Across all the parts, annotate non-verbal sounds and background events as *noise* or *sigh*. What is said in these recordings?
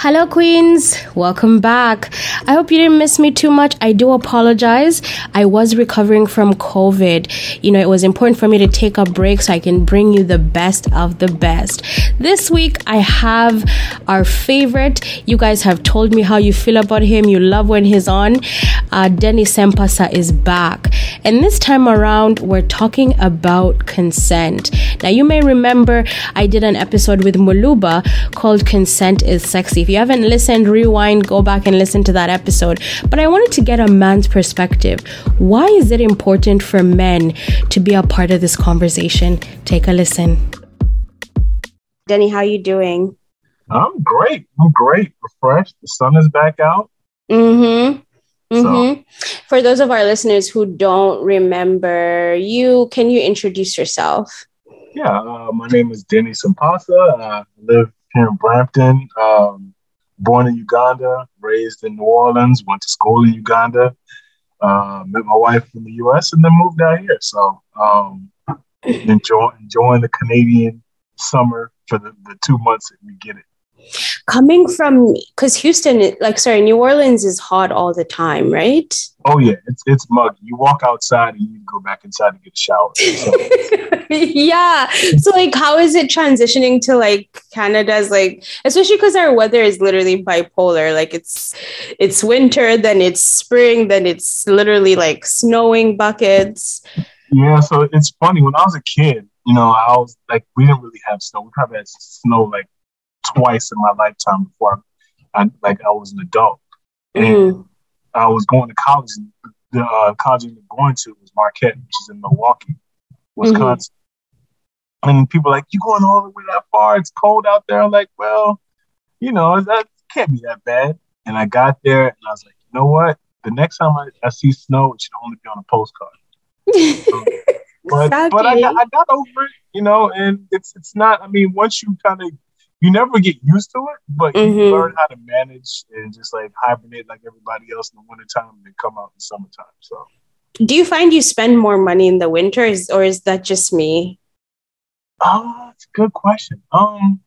Hello, Queens. Welcome back. I hope you didn't miss me too much. I do apologize. I was recovering from COVID. You know, it was important for me to take a break so I can bring you the best of the best. This week, I have our favorite. You guys have told me how you feel about him. You love when he's on. Uh, Denny Sempasa is back. And this time around, we're talking about consent. Now, you may remember I did an episode with Muluba called Consent is Sexy. If you haven't listened, rewind, go back and listen to that episode. But I wanted to get a man's perspective. Why is it important for men to be a part of this conversation? Take a listen. Denny, how are you doing? I'm great. I'm great. Refreshed. The sun is back out. Mm-hmm. Mm-hmm. So. For those of our listeners who don't remember you, can you introduce yourself? Yeah, uh, my name is Denny Sempasa. I live here in Brampton. Um, born in Uganda, raised in New Orleans, went to school in Uganda, uh, met my wife in the U.S., and then moved out here. So um, *clears throat* enjoy, enjoying the Canadian summer for the, the two months that we get it coming from because Houston, like sorry, New Orleans is hot all the time, right? Oh yeah, it's it's muggy. You walk outside and you go back inside to get a shower. So. *laughs* yeah. So like, how is it transitioning to like Canada's like, especially because our weather is literally bipolar. Like it's it's winter, then it's spring, then it's literally like snowing buckets. Yeah. So it's funny when I was a kid. You know, I was like, we didn't really have snow. We probably had snow like twice in my lifetime before I, I like I was an adult. And mm-hmm. I was going to college. The uh, college I was going to was Marquette, which is in Milwaukee, Wisconsin. Mm-hmm. And people like, you going all the way that far? It's cold out there. I'm like, well, you know, that can't be that bad. And I got there and I was like, you know what? The next time I, I see snow, it should only be on a postcard. so, *laughs* but but I got, I got over it, you know, and it's it's not. I mean, once you kind of you never get used to it, but mm-hmm. you learn how to manage and just like hibernate like everybody else in the wintertime and then come out in the summertime. So do you find you spend more money in the winter is, or is that just me? Oh, that's a good question. Um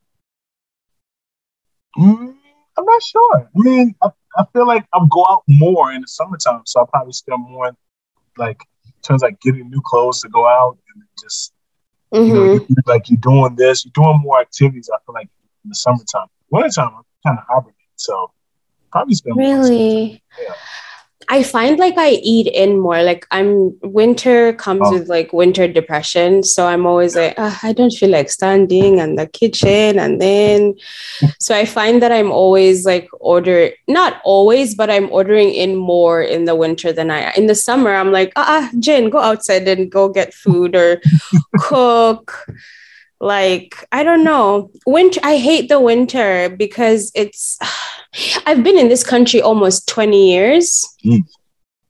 mm, I'm not sure. I mean, I, I feel like I'll go out more in the summertime, so I'll probably spend more like in terms of like getting new clothes to go out and just mm-hmm. you know, like you're doing this, you're doing more activities. I feel like in the summertime. Wintertime, I'm kind of hibernate, so probably spend really. Yeah. I find like I eat in more. Like I'm winter comes oh. with like winter depression, so I'm always like oh, I don't feel like standing in the kitchen, and then *laughs* so I find that I'm always like order not always, but I'm ordering in more in the winter than I in the summer. I'm like ah, uh-uh, Jen, go outside and go get food or *laughs* cook like i don't know. Winter i hate the winter because it's *sighs* i've been in this country almost 20 years. Mm.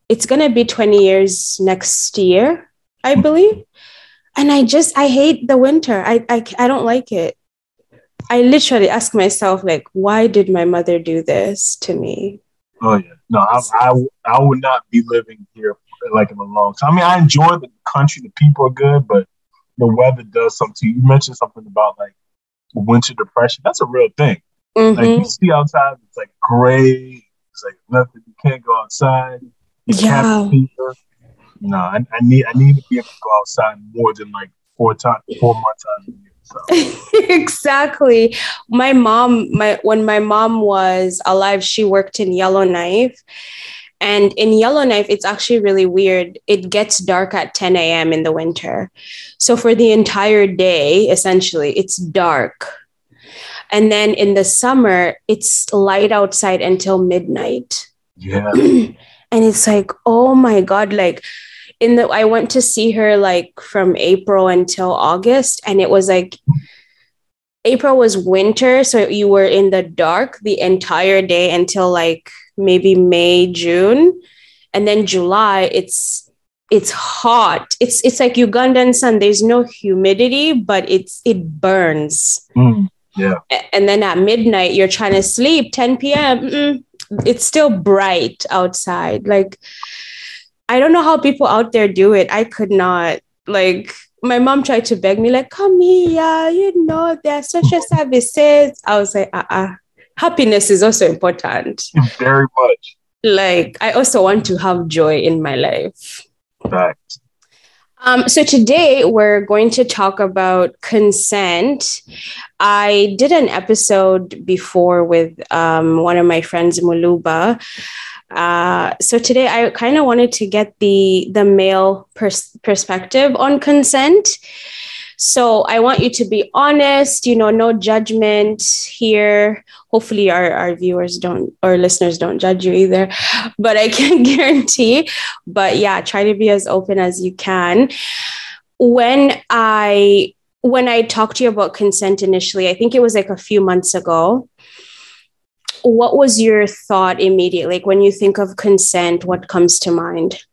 it's going to be 20 years next year i hmm. believe. And i just i hate the winter. I, I i don't like it. I literally ask myself like why did my mother do this to me? Oh yeah. No i i, I would not be living here like in a long time i mean i enjoy the country the people are good but the weather does something to you. You mentioned something about like winter depression. That's a real thing. Mm-hmm. Like you see outside, it's like gray. It's like nothing. You can't go outside. You yeah. fever. No, I, I, need I need to be able to go outside more than like four times, four months out of the year. So. *laughs* exactly. My mom, my when my mom was alive, she worked in Yellowknife, and in Yellowknife, it's actually really weird. It gets dark at 10 a.m. in the winter. So for the entire day, essentially, it's dark. And then in the summer, it's light outside until midnight. Yeah. *clears throat* and it's like, oh my God, like in the I went to see her like from April until August, and it was like April was winter, so you were in the dark the entire day until like maybe May, June, and then July it's it's hot. It's it's like Ugandan sun. There's no humidity, but it's it burns. Mm, yeah. And then at midnight, you're trying to sleep. 10 p.m. it's still bright outside. Like I don't know how people out there do it. I could not. Like my mom tried to beg me, like, come here, you know, there are social services. I was like, uh uh-uh. Happiness is also important. Very much. Like I also want to have joy in my life. Fact. Um, so today we're going to talk about consent. I did an episode before with um, one of my friends, Muluba. Uh, so today I kind of wanted to get the the male pers- perspective on consent. So I want you to be honest, you know, no judgment here. Hopefully our, our viewers don't or listeners don't judge you either, *laughs* but I can't *laughs* guarantee. But yeah, try to be as open as you can. When I when I talked to you about consent initially, I think it was like a few months ago. What was your thought immediately? Like when you think of consent, what comes to mind?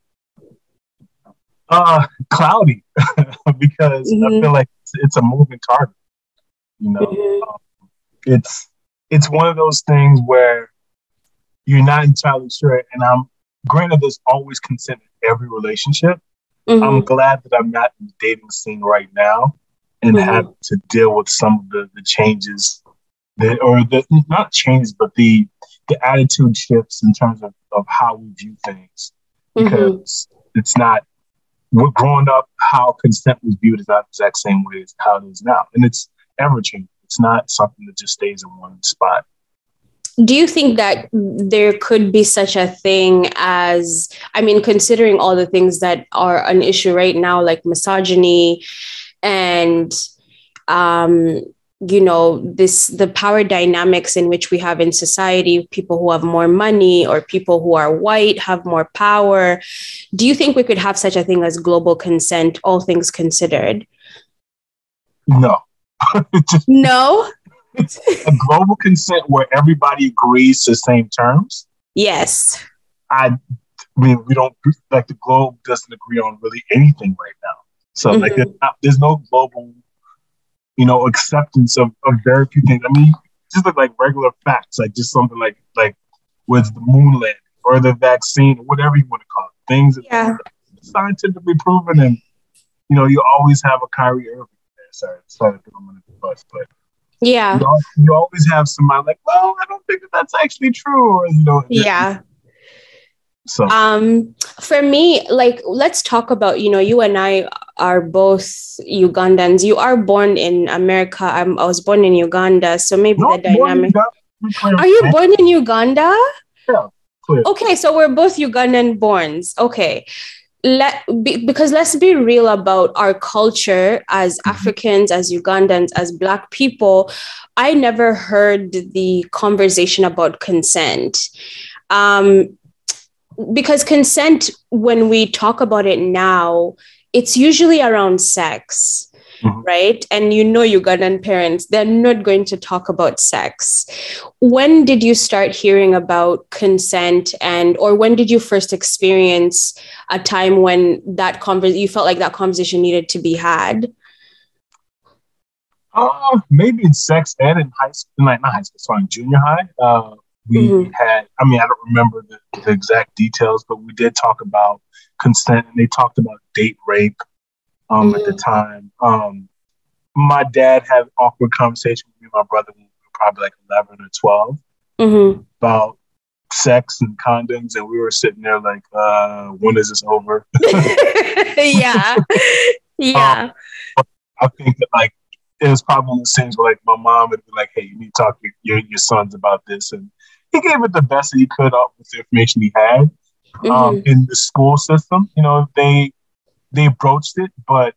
Uh, cloudy, *laughs* because mm-hmm. I feel like it's, it's, a moving target. You know, mm-hmm. um, it's it's one of those things where you're not entirely sure. And I'm granted, there's always consent in every relationship. Mm-hmm. I'm glad that I'm not in the dating scene right now and mm-hmm. have to deal with some of the, the changes that, or the not changes, but the the attitude shifts in terms of, of how we view things mm-hmm. because it's not we're growing up, how consent was viewed is not the exact same way as how it is now. And it's ever changing. It's not something that just stays in one spot. Do you think that there could be such a thing as, I mean, considering all the things that are an issue right now, like misogyny and um, you know this the power dynamics in which we have in society people who have more money or people who are white have more power. Do you think we could have such a thing as global consent all things considered? No. *laughs* No? A global consent where everybody agrees to the same terms? Yes. I mean we don't like the globe doesn't agree on really anything right now. So mm-hmm. like there's, not, there's no global you know, acceptance of, of very few things. I mean, just look like regular facts, like just something like like with the moon landing or the vaccine or whatever you want to call it. Things that yeah. scientifically proven and you know, you always have a Kyrie Irving there. Sorry, sorry to put him under the bus, but yeah. You, you, always have somebody like, well, I don't think that that's actually true. Or, you know, yeah. So, um, for me, like, let's talk about, you know, you and I are both Ugandans. You are born in America. I'm, I was born in Uganda. So maybe no, the dynamic. Are you born in Uganda? Yeah. Clear. Okay. So we're both Ugandan borns. Okay. Let be, because let's be real about our culture as mm-hmm. Africans, as Ugandans, as Black people. I never heard the conversation about consent. Um, because consent, when we talk about it now, it's usually around sex. Mm-hmm. Right. And you know, Ugandan parents, they're not going to talk about sex. When did you start hearing about consent and, or when did you first experience a time when that conversation, you felt like that conversation needed to be had? Uh, maybe in sex ed in high school, like not high school, sorry, junior high. Uh, we mm-hmm. had, I mean, I don't remember the, the, exact details, but we did talk about consent and they talked about date rape um, mm-hmm. at the mm-hmm. time. Um, my dad had awkward conversation with me and my brother when we were probably like 11 or 12 mm-hmm. about sex and condoms. And we were sitting there like, uh, when is this over? yeah. *laughs* Yeah. Um, I think that like it was probably one of those things where like my mom would be like, "Hey, you need to talk to your, your sons about this," and he gave it the best that he could up with the information he had. Um, mm-hmm. Um, in the school system, you know, they they broached it, but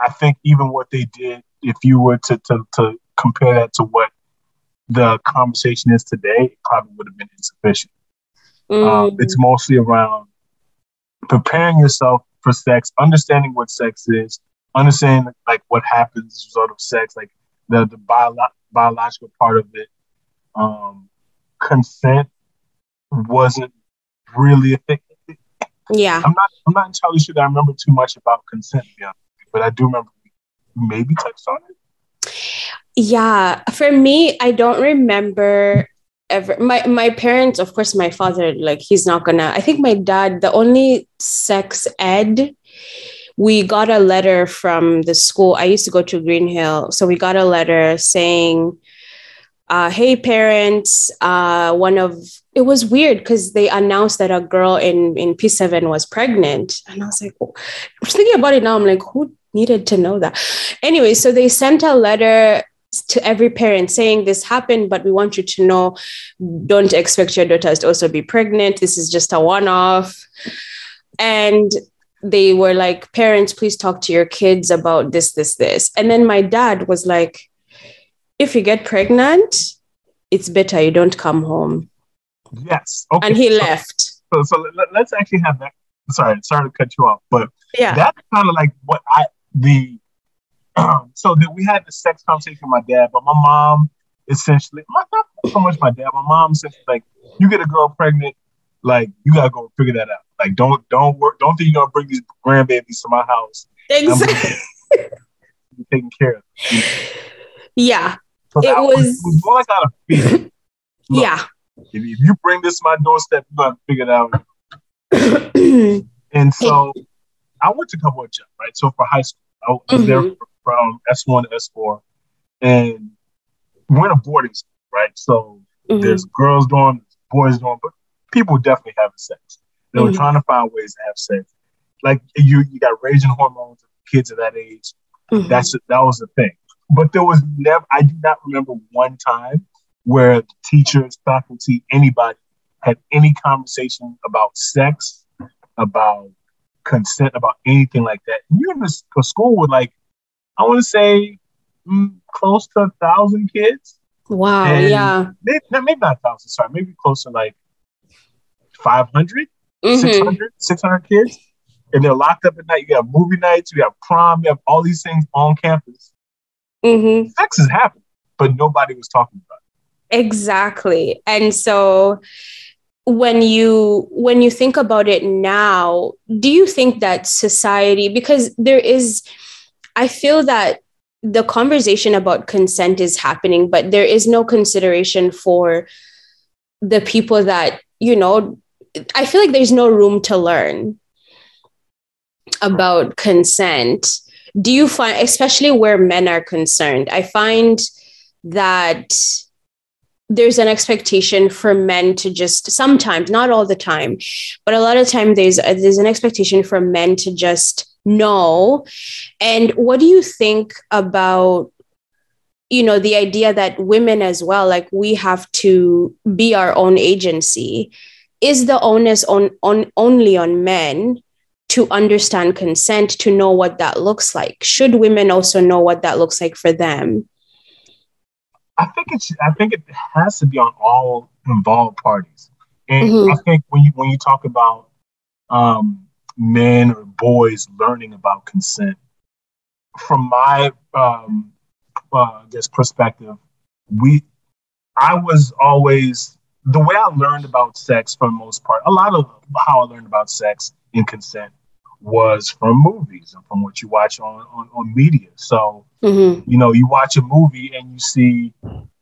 I think even what they did, if you were to to, to compare that to what the conversation is today, it probably would have been insufficient. Um, mm-hmm. Um, it's mostly around preparing yourself for sex, understanding what sex is, understanding like what happens as a result of sex, like the the bio- biological part of it, um, consent wasn't really a thing. Yeah. I'm not I'm not entirely sure that I remember too much about consent, but I do remember maybe touched on it. Yeah. For me, I don't remember ever my my parents, of course, my father, like he's not gonna I think my dad, the only sex ed we got a letter from the school. I used to go to Green Hill. So we got a letter saying uh, hey parents uh, one of it was weird because they announced that a girl in in p7 was pregnant. And i was like oh. i was thinking about it now i'm like who needed to know that? Anyway so they sent a letter to every parent saying this happened but we want you to know don't expect your daughters to also be pregnant. This is just a one-off. And they were like parents please talk to your kids about this this this. And then my dad was like if you get pregnant, it's better you don't come home. Yes. Okay. And he so, left. So, so let, us actually have that. Sorry, sorry to cut you off, but yeah, that's kind of like what I the um, *clears throat* so that we had the sex conversation with my dad, but my mom essentially, my, not so much my dad, my mom says like, you get a girl pregnant, like you gotta go figure that out. Like don't don't work, don't think you're gonna bring these grandbabies to my house. Exactly. taking care of. *laughs* Yeah, it was, was, more like out of fear. Look, yeah. If, if, you bring this to my doorstep, you gotta figure it out. and so *coughs* I went to of jobs, right? So for high school, I was mm-hmm. there from S1 to S4, and we're in a boarding school, right? So mm-hmm. there's girls doing, boys doing, but people definitely having sex. They were mm-hmm. trying to find ways to have sex. Like you, you got raging hormones, kids of that age. Mm-hmm. That's that was the thing. But there was never, I do not remember one time where teachers, faculty, anybody had any conversation about sex, about consent, about anything like that. And you're in a, school with like, I want to say mm, close to a thousand kids. Wow. And yeah. Maybe, maybe not a thousand, sorry, maybe close to like 500, mm-hmm. 600, 600 kids. And they're locked up at night. You have movie nights, you have prom, you have all these things on campus. Mm-hmm. Sex is happening, but nobody was talking about it. Exactly. And so when you when you think about it now, do you think that society because there is I feel that the conversation about consent is happening, but there is no consideration for the people that, you know, I feel like there's no room to learn about consent do you find especially where men are concerned i find that there's an expectation for men to just sometimes not all the time but a lot of time there's there's an expectation for men to just know. And what do you think about you know the idea that women as well like we have to be our own agency? Is the onus on, on only on men to understand consent, to know what that looks like? Should women also know what that looks like for them? I think it's I think it has to be on all involved parties. And mm-hmm. I think when you when you talk about um, men or boys learning about consent, from my um, uh, I guess perspective, we I was always the way I learned about sex for the most part. A lot of how I learned about sex and consent was from movies and from what you watch on, on, on media. So, mm-hmm. you know, you watch a movie and you see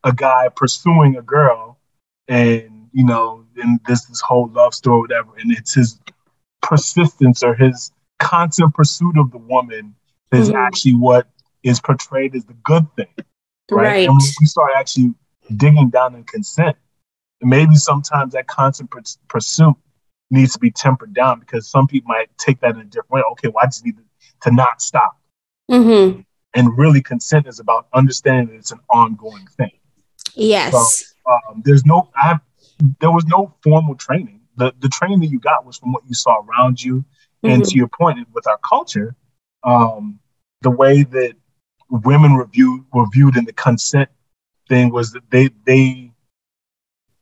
a guy pursuing a girl and, you know, and this this whole love story, whatever, and it's his persistence or his constant pursuit of the woman is mm-hmm. actually what is portrayed as the good thing. Right. right. And when we start actually digging down in consent, maybe sometimes that constant pursuit needs to be tempered down because some people might take that in a different way. Okay, well, I just need to, not stop. Mm-hmm. And really, consent is about understanding that it's an ongoing thing. Yes. So, um, there's no, I have, there was no formal training. The the training that you got was from what you saw around you. Mm-hmm. And to your point, with our culture, um, the way that women review were viewed in the consent thing was that they they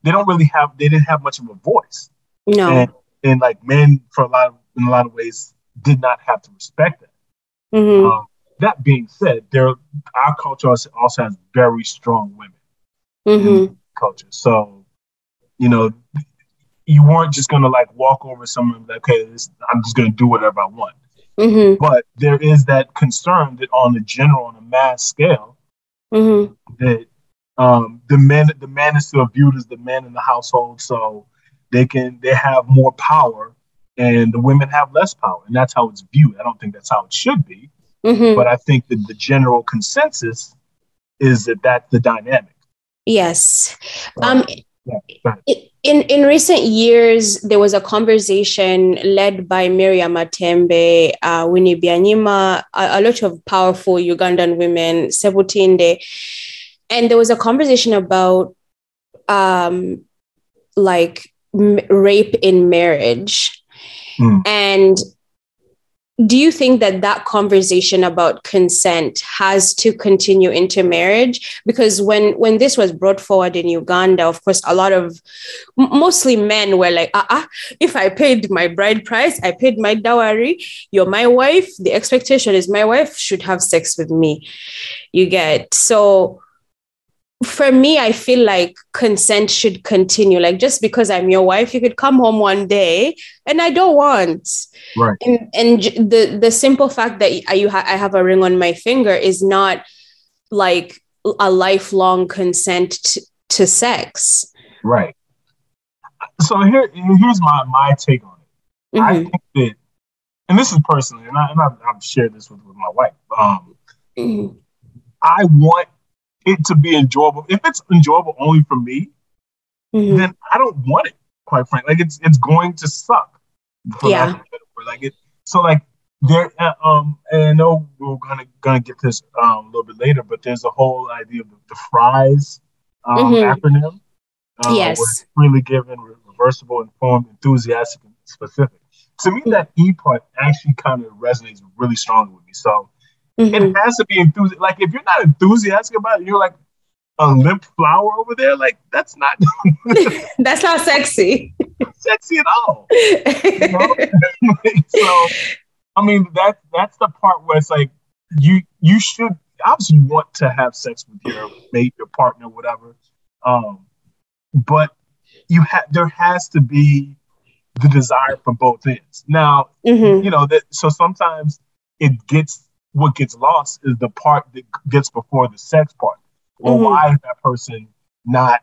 they don't really have they didn't have much of a voice. No. And, and like men, for a lot of in a lot of ways, did not have to respect that. Mm-hmm. Um, that being said, there our culture also has very strong women mm-hmm. culture. So, you know, you weren't just gonna like walk over someone like, okay, this, I'm just gonna do whatever I want. Mm-hmm. But there is that concern that on the general, on a mass scale, mm-hmm. that um, the men, the man is still viewed as the man in the household. So they can they have more power and the women have less power. And that's how it's viewed. I don't think that's how it should be. Mm-hmm. but i think that the general consensus is that that's the dynamic. Yes. Um, yeah, in in recent years, there was a conversation led by Miriam Matembe, uh, Winnie Byanyima, a, a, lot of powerful Ugandan women, Sebutinde, and there was a conversation about um, like m- rape in marriage, mm. and do you think that that conversation about consent has to continue into marriage? Because when when this was brought forward in uganda of course a lot of mostly men were like ah, uh-uh, if i paid my bride price i paid my dowry you're my wife the expectation is my wife should have sex with me. You get so for me, I feel like consent should continue. Like just because I'm your wife, you could come home one day and I don't want. Right. And, and the the simple fact that you ha- I have a ring on my finger is not like a lifelong consent to, to sex. Right. So here here's my my take on it. Mm-hmm. I think that, and this is personally, and, I, and I've, I've shared this with, with my wife. Um, mm-hmm. I want it to be enjoyable. If it's enjoyable only for me, mm-hmm. then I don't want it. Quite frankly, like it's it's going to suck. yeah. Like it. So like there. Uh, um. And I know we're gonna gonna get this um a little bit later, but there's a whole idea of the, the FRIES um, mm-hmm. acronym. Uh, yes. Freely given, reversible, informed, enthusiastic, and specific. To me, that E part actually kind of resonates really strongly with me. So Mm-hmm. It has to be enthusiastic. Like if you're not enthusiastic about it, you're like a limp flower over there. Like that's not. *laughs* that's not sexy. sexy at all. You know? *laughs* *laughs* so, I mean, that that's the part where it's like you you should obviously want to have sex with your mate, your partner, whatever. Um, but you have there has to be the desire from both ends. Now, mm-hmm. you know that so sometimes it gets what gets lost is the part that gets before the sex part. Well, mm-hmm. why is that person not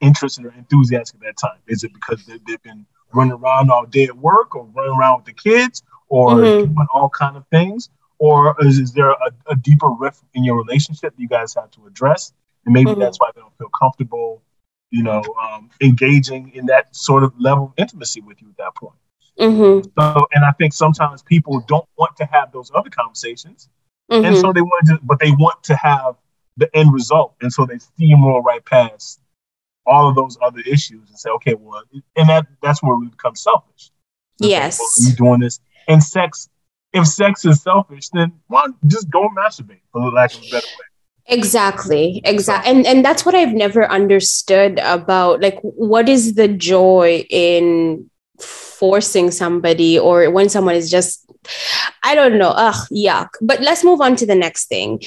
interested or enthusiastic at that time? Is it because they, have been running around all day at work or running around with the kids or mm-hmm. doing all kind of things? Or is, is there a, a, deeper rift in your relationship that you guys have to address? And maybe mm-hmm. that's why they don't feel comfortable, you know, um, engaging in that sort of level of intimacy with you at that point. Mm-hmm. So, and I think sometimes people don't want to have those other conversations, mm-hmm. and so they want to, but they want to have the end result, and so they steamroll right past all of those other issues and say, okay, well, and that that's where we become selfish. yes, like, well, you doing this, and sex. If sex is selfish, then why just go masturbate, for lack of a better way. Exactly, exactly, and and that's what I've never understood about like what is the joy in forcing somebody or when someone is just I don't know, ugh, yuck. But let's move on to the next thing.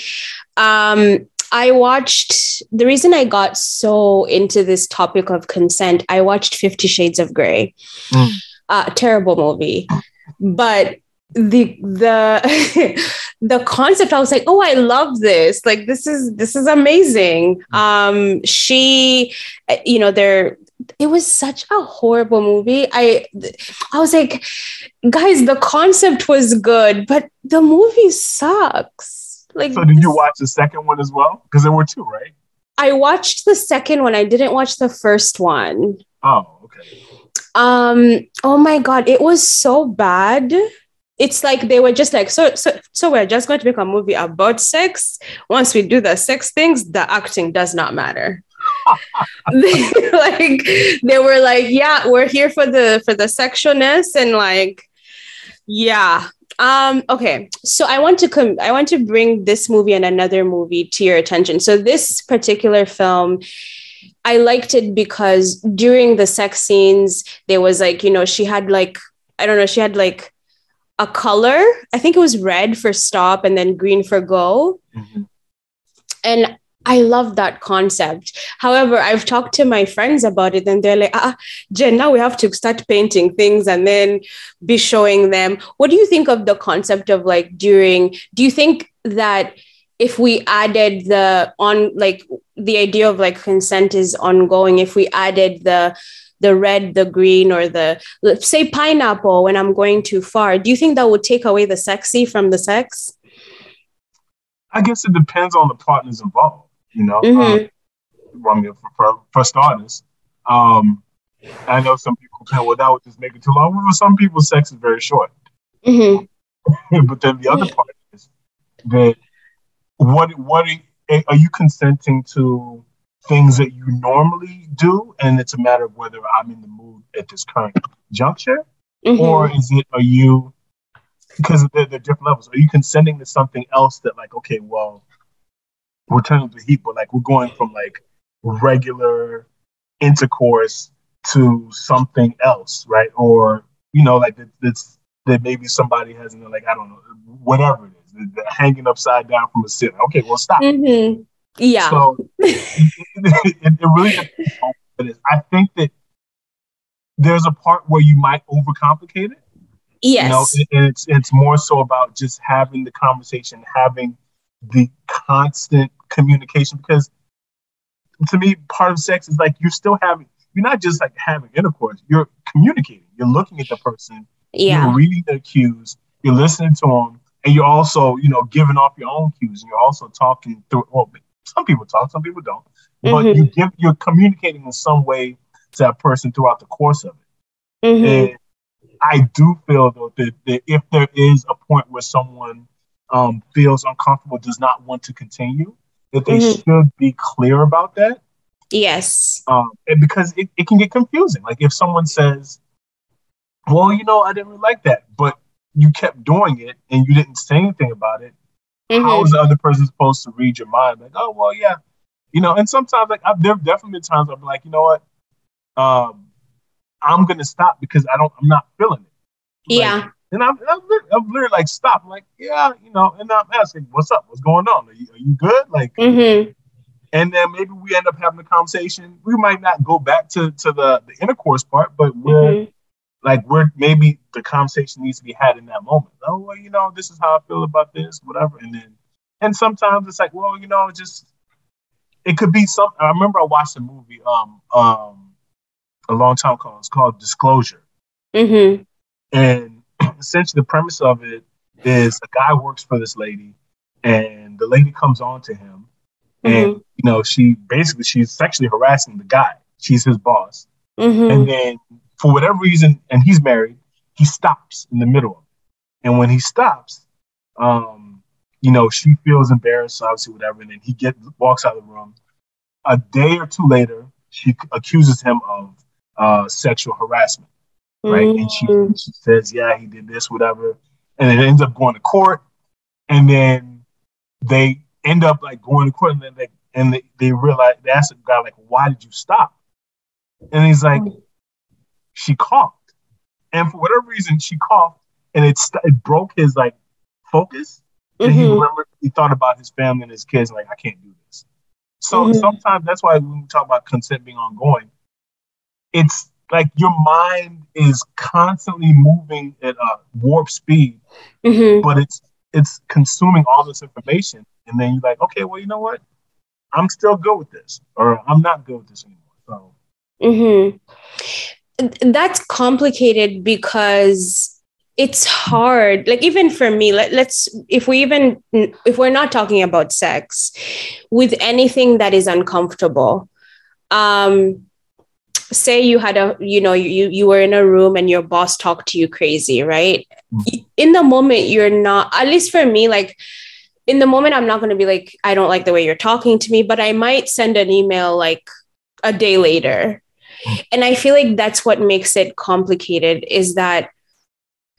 Um, I watched the reason I got so into this topic of consent, I watched Fifty Shades of Grey. Mm. Uh, terrible movie. But the the *laughs* the concept i was like oh i love this like this is this is amazing um she you know they're it was such a horrible movie. I I was like, guys, the concept was good, but the movie sucks. Like So did you watch the second one as well? Because there were two, right? I watched the second one. I didn't watch the first one. Oh, okay. Um, oh my god, it was so bad. It's like they were just like, so so so we're just going to make a movie about sex. Once we do the sex things, the acting does not matter. *laughs* like they were like, yeah, we're here for the for the sexualness and like, yeah. Um, okay, so I want to come. I want to bring this movie and another movie to your attention. So this particular film, I liked it because during the sex scenes, there was like, you know, she had like, I don't know, she had like a color. I think it was red for stop and then green for go. Mm-hmm. And I love that concept. However, I've talked to my friends about it and they're like, ah, Jen, now we have to start painting things and then be showing them. What do you think of the concept of like during, do you think that if we added the on like the idea of like consent is ongoing, if we added the the red, the green, or the say pineapple when I'm going too far, do you think that would take away the sexy from the sex? I guess it depends on the partners involved. You know, mm-hmm. um, I mean, for, for, for starters. Um, I know some people say, well, that would just make it too long. For some people, sex is very short. Mm-hmm. *laughs* but then the other part is that what what are, are you consenting to things that you normally do, and it's a matter of whether I'm in the mood at this current juncture, mm-hmm. or is it are you because they're, they're different levels? Are you consenting to something else that like okay, well, we're turning the heat, but like we're going from like regular intercourse to something else, right? Or you know, like it's that maybe somebody has, you know, like I don't know, whatever it is, hanging upside down from a ceiling. Okay, well, stop. Mm-hmm. Yeah. So *laughs* it, it, it, really. I think that there's a part where you might overcomplicate it. Yes. You know, and it's it's more so about just having the conversation, having the constant communication because to me, part of sex is like you're still having you're not just like having intercourse, you're communicating. You're looking at the person, yeah. you're reading their cues, you're listening to them, and you're also, you know, giving off your own cues. And you're also talking through well, some people talk, some people don't. Mm-hmm. But you give you're communicating in some way to that person throughout the course of it. Mm-hmm. And I do feel though that, that if there is a point where someone um, feels uncomfortable, does not want to continue, that they mm-hmm. should be clear about that. Yes. Um, and because it, it can get confusing. Like if someone says, well, you know, I didn't really like that, but you kept doing it and you didn't say anything about it, mm-hmm. how is the other person supposed to read your mind? Like, oh, well, yeah. You know, and sometimes, like, I've, there have definitely been times I'm like, you know what? Um, I'm going to stop because I don't, I'm not feeling it. Like, yeah. And I'm, I'm, I'm, literally like, stop. I'm like, yeah, you know, and I'm asking, what's up? What's going on? Are you, are you good? Like, mm-hmm. and then maybe we end up having a conversation. We might not go back to, to the, the intercourse part, but we're mm-hmm. like, we're maybe the conversation needs to be had in that moment. Oh, well, you know, this is how I feel about this, whatever. And then, and sometimes it's like, well, you know, just, it could be something. I remember I watched a movie, um, um, a long time ago. It's called Disclosure. Mm-hmm. And essentially the premise of it is a guy works for this lady and the lady comes on to him mm-hmm. and you know she basically she's sexually harassing the guy. She's his boss. Mm-hmm. and then for whatever reason and he's married he stops in the middle of it. And when he stops um you know she feels embarrassed obviously whatever and then he get walks out of the room. A day or two later she accuses him of uh, sexual harassment right? Mm-hmm. And she, mm-hmm. she says, yeah, he did this, whatever. And it ends up going to court. And then they end up like going to court and then they, and they, they realize, they ask the guy, like, why did you stop? And he's like, mm-hmm. she coughed. And for whatever reason, she coughed and it, st- it broke his like focus. And mm-hmm. he remembered, he thought about his family and his kids, like, I can't do this. So mm-hmm. sometimes that's why when we talk about consent being ongoing, it's like your mind is constantly moving at a warp speed, mm-hmm. but it's it's consuming all this information, and then you're like, okay, well, you know what? I'm still good with this, or I'm not good with this anymore. So, mm-hmm. that's complicated because it's hard like even for me let, let's if we even if we're not talking about sex with anything that is uncomfortable um say you had a you know you you were in a room and your boss talked to you crazy right mm-hmm. in the moment you're not at least for me like in the moment i'm not going to be like i don't like the way you're talking to me but i might send an email like a day later mm-hmm. and i feel like that's what makes it complicated is that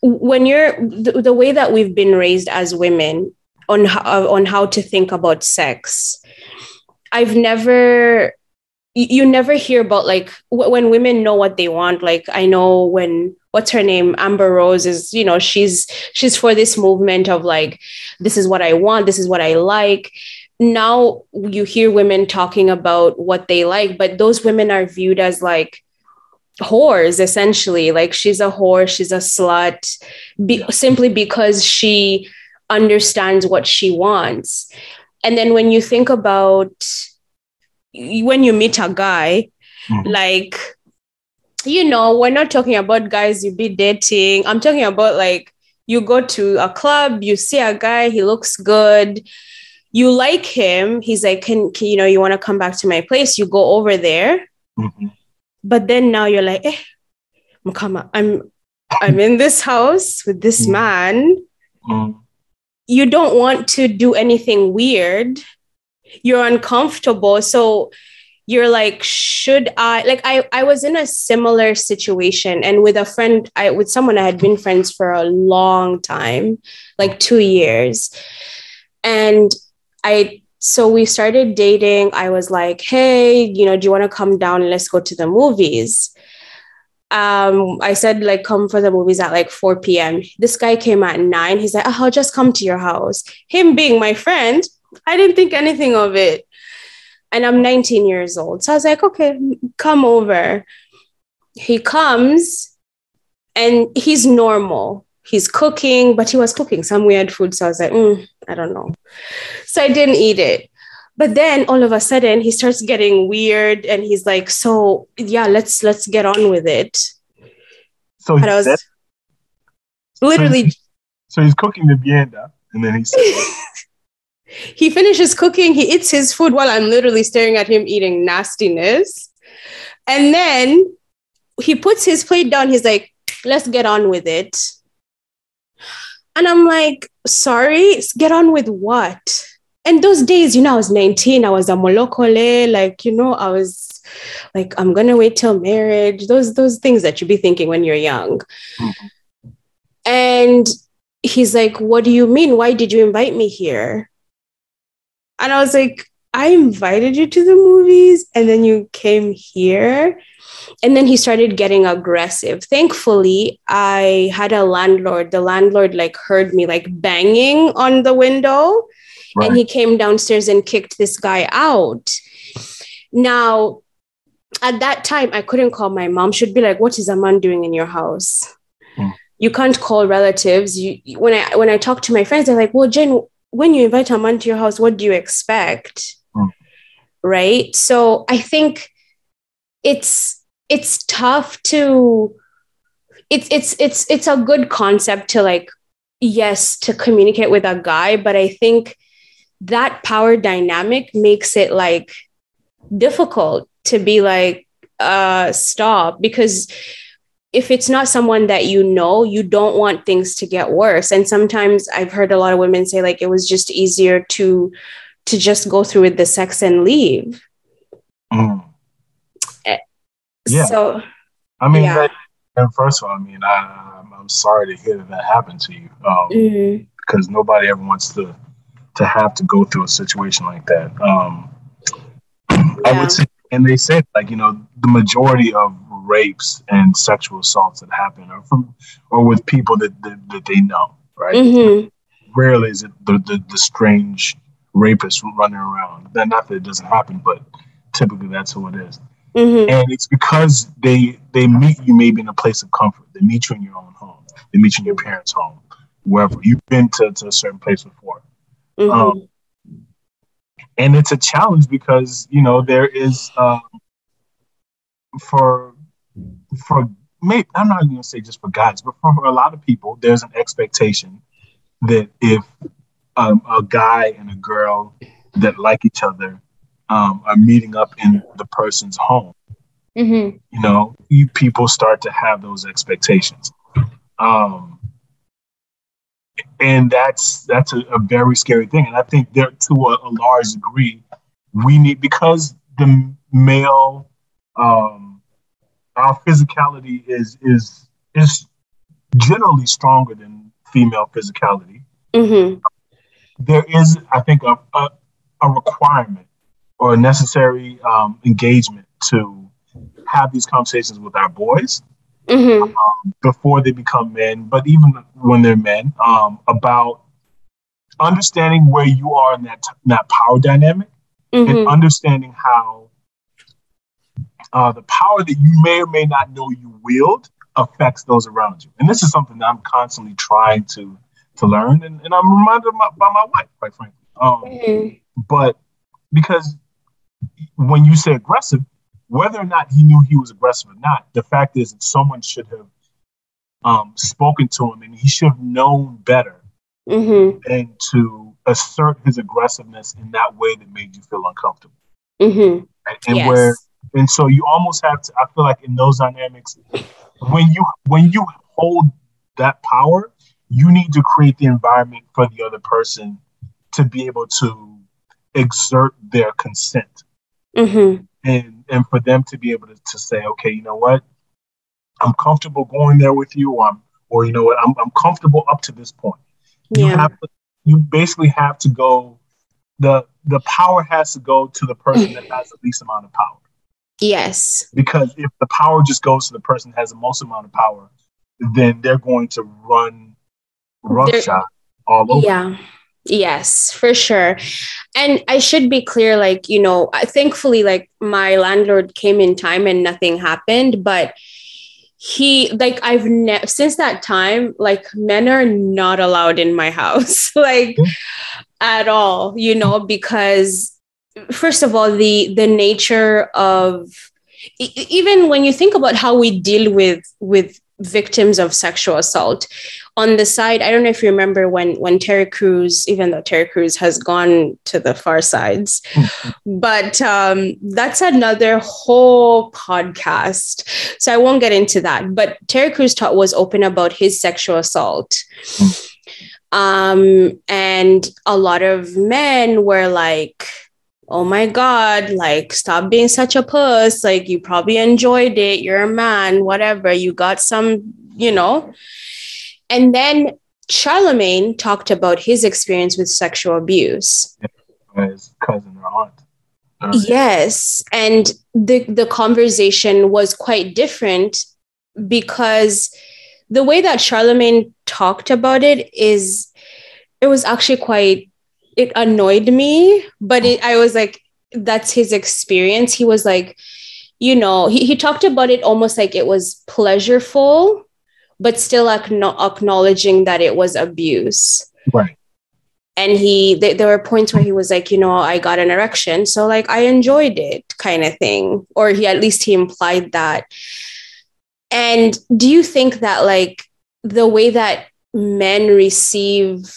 when you're the, the way that we've been raised as women on how, on how to think about sex i've never you never hear about like when women know what they want like i know when what's her name amber rose is you know she's she's for this movement of like this is what i want this is what i like. Now you hear women talking about what they like but those women are viewed as like whores essentially. Like she's a whore she's a slut be- simply because she understands what she wants. And then when you think about when you meet a guy, mm. like, you know, we're not talking about guys you be dating. I'm talking about like you go to a club, you see a guy, he looks good. you like him. He's like, can, can you know, you want to come back to my place? You go over there. Mm-hmm. But then now you're like, eh, I'm. I'm I'm in this house with this mm. man. Mm. You don't want to do anything weird. You're uncomfortable. So you're like, should I like I I was in a similar situation and with a friend, I with someone I had been friends for a long time, like two years. And I so we started dating. I was like, hey, you know, do you want to come down and let's go to the movies? um, I said like come for the movies at like 4 p.m. This guy came at nine. He's like, oh, I'll just come to your house. Him being my friend, I didn't think anything of it. And I'm 19 years old. So I was like, okay, come over. He comes and he's normal. He's cooking, but he was cooking some weird food. So I was like, mm, I don't know. So I didn't eat it. But then all of a sudden he starts getting weird and he's like, so yeah, let's let's get on with it. So he was said, literally so, so he's cooking the vianda and then he says *laughs* he finishes cooking, he eats his food while I'm literally staring at him eating nastiness. And then he puts his plate down. He's like, let's get on with it. And I'm like, sorry, get on with what? and those days, you know, I was 19, I was a mulokole, like, you know, I was like, I'm gonna wait till marriage, those those things that you be thinking when you're young. Mm-hmm. And he's like, What do you mean? Why did you invite me here? And I was like, I invited you to the movies and then you came here. And then he started getting aggressive. Thankfully, I had a landlord. The landlord like heard me like banging on the window Right. And he came downstairs and kicked this guy out. Now, at that time, I couldn't call my mom. She'd be like, "What is a man doing in your house?" Mm. You can't call relatives. You when I when I talk to my friends, they're like, "Well, Jen, when you invite a man to your house, what do you expect?" Mm. Right. So I think it's it's tough to it's it's it's it's a good concept to like yes to communicate with a guy but i think that power dynamic makes it like difficult to be like uh stop because if it's not someone that you know you don't want things to get worse and sometimes i've heard a lot of women say like it was just easier to to just go through with the sex and leave mm. yeah so i mean yeah. and first of all i mean I, i'm sorry to hear that that happened to you um, mm-hmm. because nobody ever wants to to have to go through a situation like that. Um, yeah. I would say, and they said like you know the majority of rapes and sexual assaults that happen are from or with people that that, that they know, right? Mm-hmm. Rarely is it the, the, the strange rapist running around. That not that it doesn't happen, but typically that's who it is. Mm-hmm. And it's because they they meet you maybe in a place of comfort. They meet you in your own home. They meet you in your parents' home, wherever you've been to, to a certain place before. Mm-hmm. Um, and it's a challenge because you know there is um, for for maybe I'm not going to say just for guys, but for, for, a lot of people, there's an expectation that if um, a guy and a girl that like each other um, are meeting up in the person's home, mm-hmm. you know, you, people start to have those expectations. Um, and that's that's a, a, very scary thing. And I think there, to a, a large degree, we need because the male, um, our physicality is is is generally stronger than female physicality. Mm-hmm. There is, I think, a, a, a requirement or a necessary um, engagement to have these conversations with our boys mm-hmm. um, before they become men, but even when they're men, um, about understanding where you are in that that power dynamic mm-hmm. and understanding how uh, the power that you may or may not know you wield affects those around you. And this is something that I'm constantly trying to to learn, and, and I'm reminded my, by my wife, quite frankly. Um, mm-hmm. But because when you say aggressive, whether or not he knew he was aggressive or not, the fact is that someone should have um, spoken to him and he should have known better mm-hmm. than to assert his aggressiveness in that way that made you feel uncomfortable. Mm-hmm. And Yes. where and so you almost have to I feel like in those dynamics, when you when you hold that power, you need to create the environment for the other person to be able to exert their consent Mm-hmm. and and for them to be able to, to say, okay, you know what, I'm comfortable going there with you, or I'm, or you know what, I'm I'm comfortable up to this point. You Yeah. have to, you basically have to go. The the power has to go to the person that has the least amount of power. Yes. Because if the power just goes to the person that has the most amount of power, then they're going to run roughshod all over. Yeah. Yes, for sure. And I should be clear like, you know, thankfully like my landlord came in time and nothing happened, but he like I've never since that time like men are not allowed in my *laughs* house like at all, you know, because first of all the the nature of even when you think about how we deal with with victims of sexual assault on the side i don't know if you remember when when terry Crews, even though terry Crews has gone to the far sides *laughs* but um that's another whole podcast. So i won't get into that but terry Crews taught was open about his sexual assault. Um and a lot of men were like oh my god like stop being such a puss. Like you probably enjoyed it. You're a man whatever. You got some you know? And then charlemagne talked about his experience with sexual abuse. His cousin or aunt. Uh, yes and the the conversation was quite different because the way that charlemagne talked about it is it was actually quite it annoyed me but it, i was like that's his experience. He was like you know he, he talked about it almost like it was pleasureful but still acknow- acknowledging that it was abuse. Right. and he th- there were points where he was like you know i got an erection so like i enjoyed it kind of thing. Or he at least he implied that. And do you think that like the way that men receive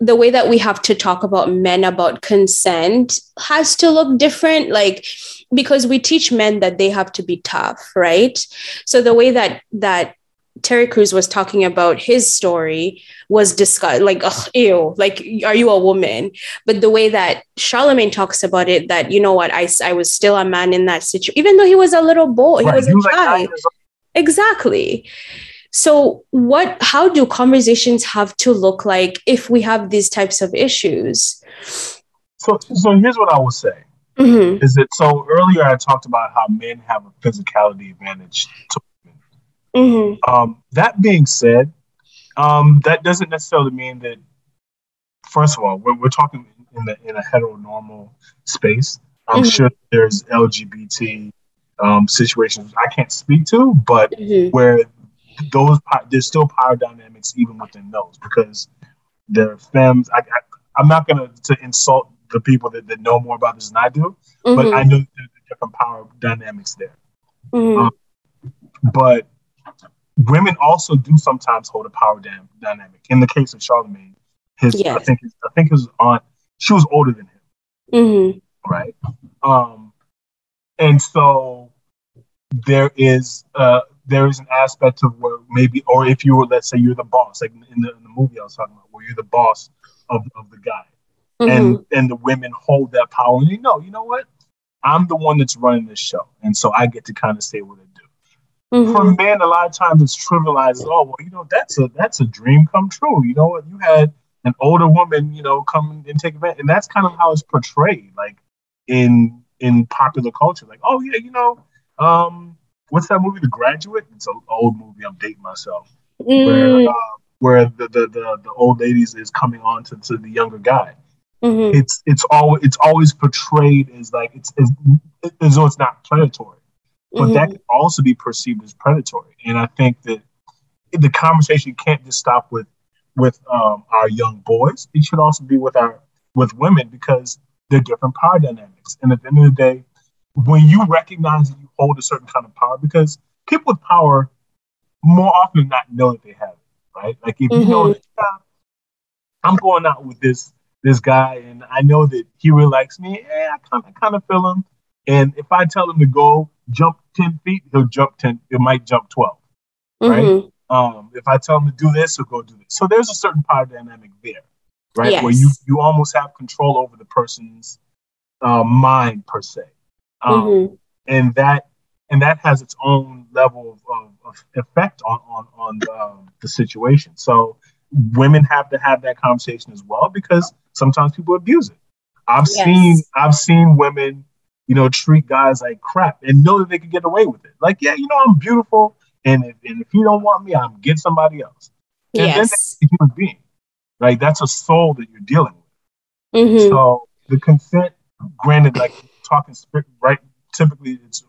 the way that we have to talk about men about consent has to look different like because we teach men that they have to be tough right so the way that that Terry Crews was talking about his story was discussed like ugh, ew like are you a woman but the way that Charlemagne talks about it that you know what I, I was still a man in that situation even though he was a little boy he Right. was a child. Exactly. So what how do conversations have to look like if we have these types of issues? So, so here's what I will say. Mhm. is that so earlier I talked about how men have a physicality advantage to women. Mhm. Um, that being said, um, that doesn't necessarily mean that. First of all, we're, we're talking in the in a heteronormal space. I'm Mhm. sure there's LGBT um, situations I can't speak to, but Mhm. where *laughs* those there's still power dynamics even within those because the femmes. I, I, I'm not gonna to insult the people that, that know more about this than I do, but Mhm. I know there's different power dynamics there. Mhm. um, But women also do sometimes hold a power dy- dynamic. In the case of Charlemagne, his I think his, I think his aunt she was older than him, Mhm. right? Um, and so there is uh, there is an aspect of where maybe, or if you were, let's say, you're the boss, like in the, in the movie I was talking about, where you're the boss of, of the guy. Mhm. and and the women hold that power. And you know you know what? I'm the one that's running this show. And so i get to kind of say what i do. For Mhm. men a lot of times it's trivialized oh well you know that's a that's a dream come true. You know what? You had an older woman you know come and take advantage. And that's kind of how it's portrayed like in in popular culture. Like oh yeah you know um what's that movie the graduate it's an old movie i'm dating myself where Mm. uh, where the, the the the old ladies is coming on to, to the younger guy Mhm. it's it's always it's always portrayed as like it's as, as though it's not predatory, but that Mhm. can also be perceived as predatory. And I think that the conversation can't just stop with with um, our young boys. It should also be with our with women because they're different power dynamics. And at the end of the day, when you recognize that you hold a certain kind of power, because people with power more often than not know that they have it, right? Like if you know Mhm. that you have I'm going out with this this guy, and I know that he really likes me. Yeah, I kind of kind of feel him. And if I tell him to go jump ten feet, he'll jump ten. It might jump 12 mm-hmm. right? Um, if I tell him to do this, he'll go do this. So there's a certain power dynamic there, right? Yes. Where you you almost have control over the person's uh, mind per se, um, mm-hmm. and that and that has its own level of, of, effect on on on the, the situation. So women have to have that conversation as well because sometimes people abuse it. I've yes. seen I've seen women, you know, treat guys like crap and know that they can get away with it. Like, yeah, you know, I'm beautiful, and if, and if you don't want me, I'm get somebody else. And yes. then that's a human being, right? That's a soul that you're dealing with. Mm-hmm. So the consent, granted, like talking right, typically it's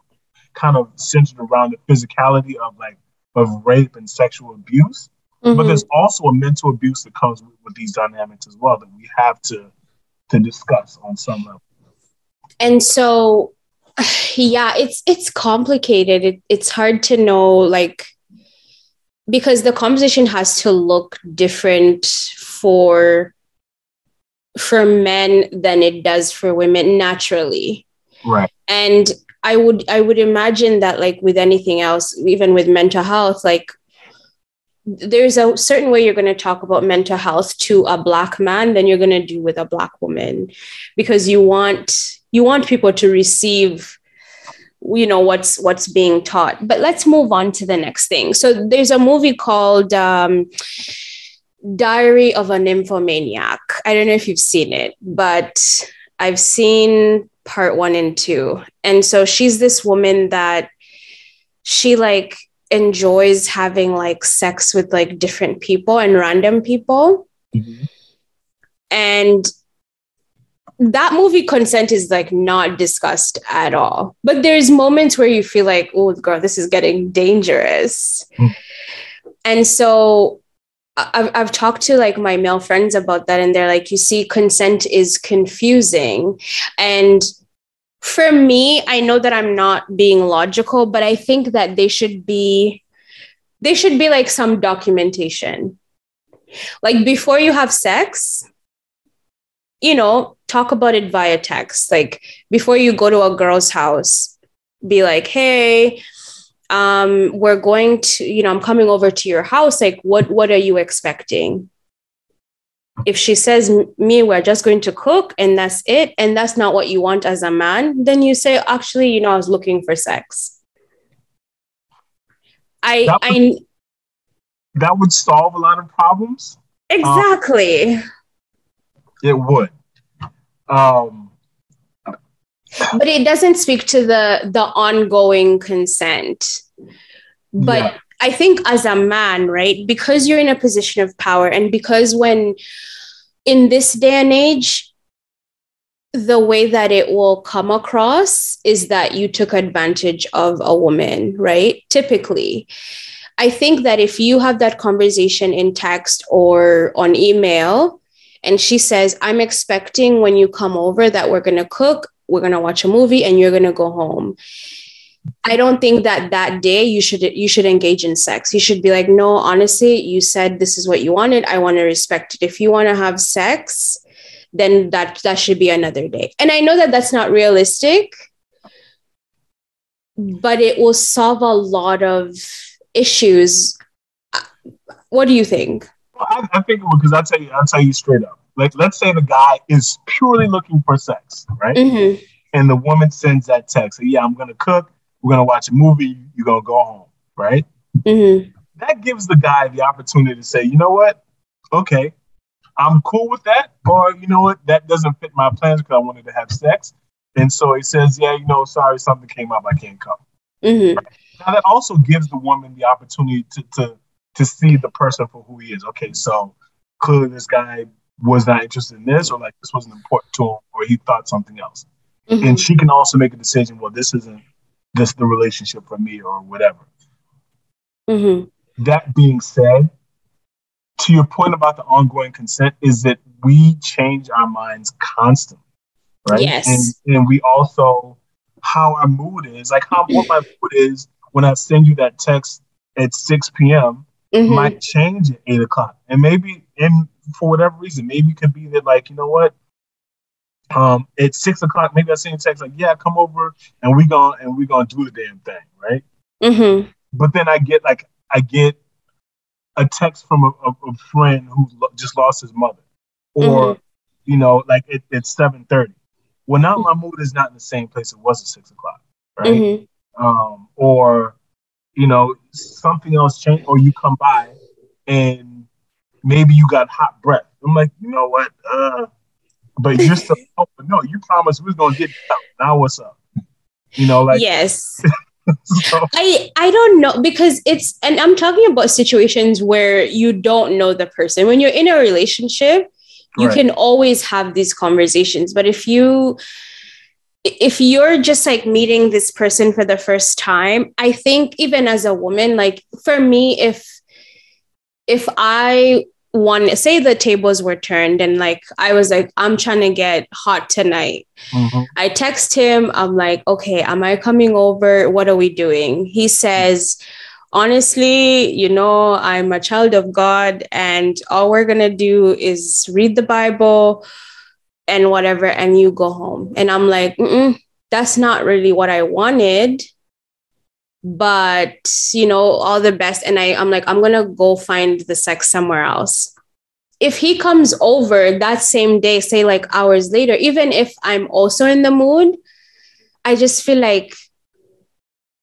kind of centered around the physicality of like of rape and sexual abuse. Mm-hmm. But there's also a mental abuse that comes with, with these dynamics as well that we have to to discuss on some level. And so *sighs* yeah, it's it's complicated. It, it's hard to know like because the composition has to look different for for men than it does for women naturally. Right. And I would I would imagine that like with anything else, even with mental health, like there's a certain way you're going to talk about mental health to a black man than you're going to do with a black woman. Because you want you want people to receive you know what's what's being taught. But let's move on to the next thing. So there's a movie called um, diary of a nymphomaniac. I don't know if you've seen it but i've seen part one and two and so she's this woman that she like enjoys having like sex with like different people and random people. Mm-hmm. And that movie consent is like not discussed at all. But there's moments where you feel like, oh, girl, this is getting dangerous. Mm. And so I've, I've talked to like my male friends about that, and they're like, you see, consent is confusing. And for me, I know that I'm not being logical, but I think that they should be they should be like some documentation. Like before you have sex, you know, talk about it via text. Like before you go to a girl's house, be like, "Hey, um, we're going to, you know, I'm coming over to your house. Like, what what are you expecting?" if she says me we're just going to cook and that's it and that's not what you want as a man then you say actually you know i was looking for sex i that would, i that would solve a lot of problems exactly um, it would um but it doesn't speak to the the ongoing consent but yeah. I think as a man, right, because you're in a position of power and because when in this day and age, the way that it will come across is that you took advantage of a woman, right? Typically. I think that if you have that conversation in text or on email, and she says, I'm expecting when you come over that we're going to cook, we're going to watch a movie, and you're going to go home. I don't think that that day you should you should engage in sex. You should be like, no, honestly, you said this is what you wanted. I want to respect it. If you want to have sex, then that that should be another day. And I know that that's not realistic, but it will solve a lot of issues. Uh, what do you think? Well, I, I think because I'll tell you, I'll tell you straight up. Like, let's say the guy is purely looking for sex, right? Mm-hmm. And the woman sends that text. Yeah, I'm gonna cook we're gonna watch a movie. You're gonna go home, right? Mm-hmm. That gives the guy the opportunity to say, you know what? Okay, I'm cool with that, or you know what? That doesn't fit my plans because I wanted to have sex. And so he says, yeah, you know, sorry, something came up. I can't come. Mm-hmm. Right? Now that also gives the woman the opportunity to, to to see the person for who he is. Okay, so clearly this guy was not interested in this, or like this wasn't important to him, or he thought something else. Mm-hmm. And she can also make a decision. Well, this isn't this the relationship for me or whatever. Mm-hmm. That being said, to your point about the ongoing consent, is that we change our minds constantly, right? Yes. And, and we also how our mood is, like how what my *laughs* mood is when I send you that text at 6 p.m. Mm-hmm. might change at eight o'clock. And maybe and for whatever reason. Maybe it could be that like, you know what? Um, at six o'clock, maybe I send a text like, yeah, come over and we going and we gonna do the damn thing, right? Mm-hmm. But then I get like I get a text from a, a, a friend who lo- just lost his mother, or mm-hmm. you know, like it, it's seven thirty. Well, now my mood is not in the same place it was at six o'clock, right? Mm-hmm. Um, or you know, something else changed, or you come by and maybe you got hot breath. I'm like, you know what? Uh, but you're still. *laughs* No, you promised we was gonna get out. Now what's up? You know, like yes. *laughs* so. I I don't know because it's and I'm talking about situations where you don't know the person. When you're in a relationship, you right. can always have these conversations. But if you if you're just like meeting this person for the first time, I think even as a woman, like for me, if if I one say the tables were turned and like I was like, I'm trying to get hot tonight. Mm-hmm. I text him, I'm like, okay, am I coming over? What are we doing? He says, honestly, you know, I'm a child of God and all we're gonna do is read the Bible and whatever, and you go home. And I'm like, that's not really what I wanted but you know all the best. And I, i'm like i'm gonna go find the sex somewhere else. If he comes over that same day say like hours later even if i'm also in the mood i just feel like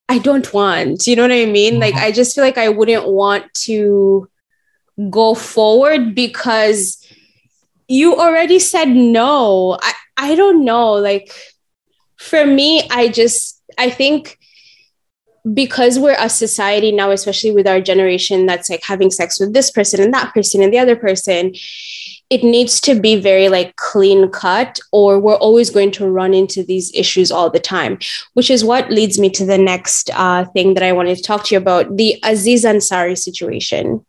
i don't want you know what i mean? Like mm-hmm. i just feel like i wouldn't want to go forward because you already said no. I i don't know. Like for me i just i think because we're a society now, especially with our generation that's like having sex with this person and that person and the other person, it needs to be very like clean cut, or we're always going to run into these issues all the time, which is what leads me to the next uh, thing that I wanted to talk to you about the Aziz Ansari situation.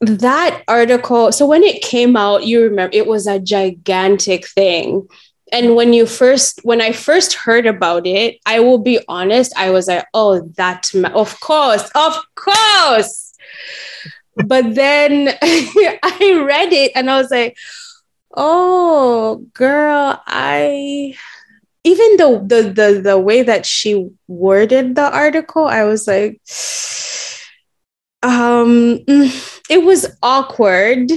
That article, so when it came out, you remember it was a gigantic thing and when you first when i first heard about it i will be honest i was like oh that ma- of course of course. But then *laughs* i read it and i was like oh girl i even the, the the the way that she worded the article i was like um it was awkward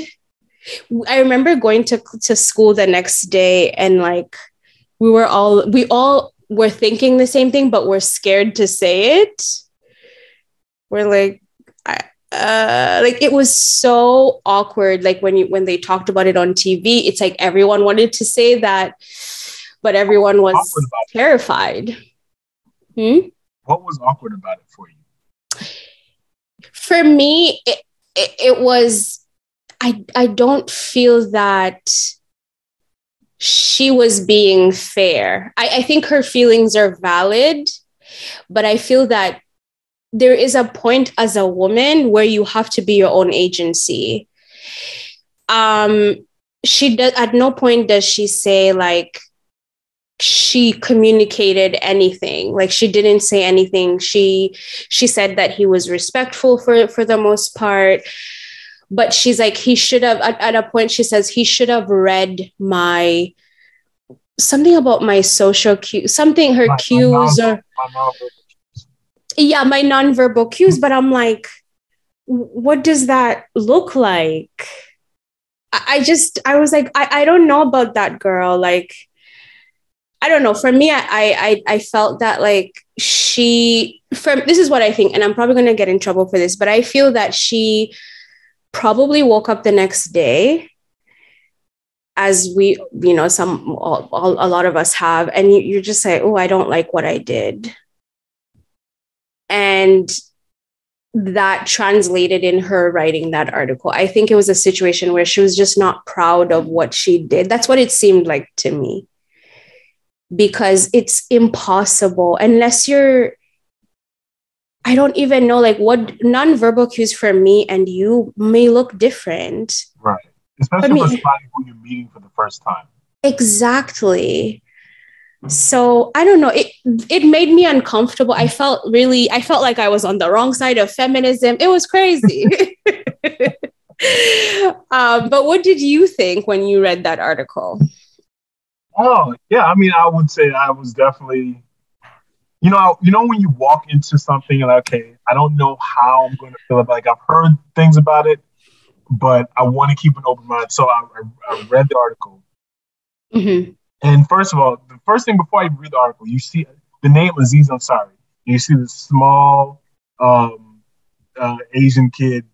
I remember going to to school the next day and like we were all we all were thinking the same thing, but we're scared to say it. We're like, I, uh, like it was so awkward. Like when you when they talked about it on TV, it's like everyone wanted to say that, but everyone was terrified. Hmm? What was awkward about it for you? For me, it, it, it was I I don't feel that she was being fair. I, I think her feelings are valid, but I feel that there is a point as a woman where you have to be your own agency. Um, she does at no point does she say like she communicated anything like she didn't say anything she she said that he was respectful for for the most part but she's like he should have at, at a point she says he should have read my something about my social cues something her my, cues my or yeah my nonverbal cues but i'm like what does that look like I, I just i was like I, I don't know about that girl like I don't know. For me, I I I felt that like she from this is what I think, and I'm probably gonna get in trouble for this, but I feel that she probably woke up the next day as we you know some all, all, a lot of us have and you, you just say oh i don't like what i did. And that translated in her writing that article. I think it was a situation where she was just not proud of what she did. That's what it seemed like to me. Because it's impossible unless you're I don't even know like what nonverbal cues for me and you may look different. Right. Especially for somebody who you're meeting for the first time. Exactly. So I don't know. It it made me uncomfortable. I felt really, I felt like I was on the wrong side of feminism. It was crazy. *laughs* um, but what did you think when you read that article? Oh yeah, I mean, I would say I was definitely, you know, you know when you walk into something and like, okay, I don't know how I'm going to feel about. Like I've heard things about it, but I want to keep an open mind. So I, I, I read the article, mm-hmm. and first of all, the first thing before I read the article, you see the name Aziz Ansari. You see this small um, uh, Asian kid,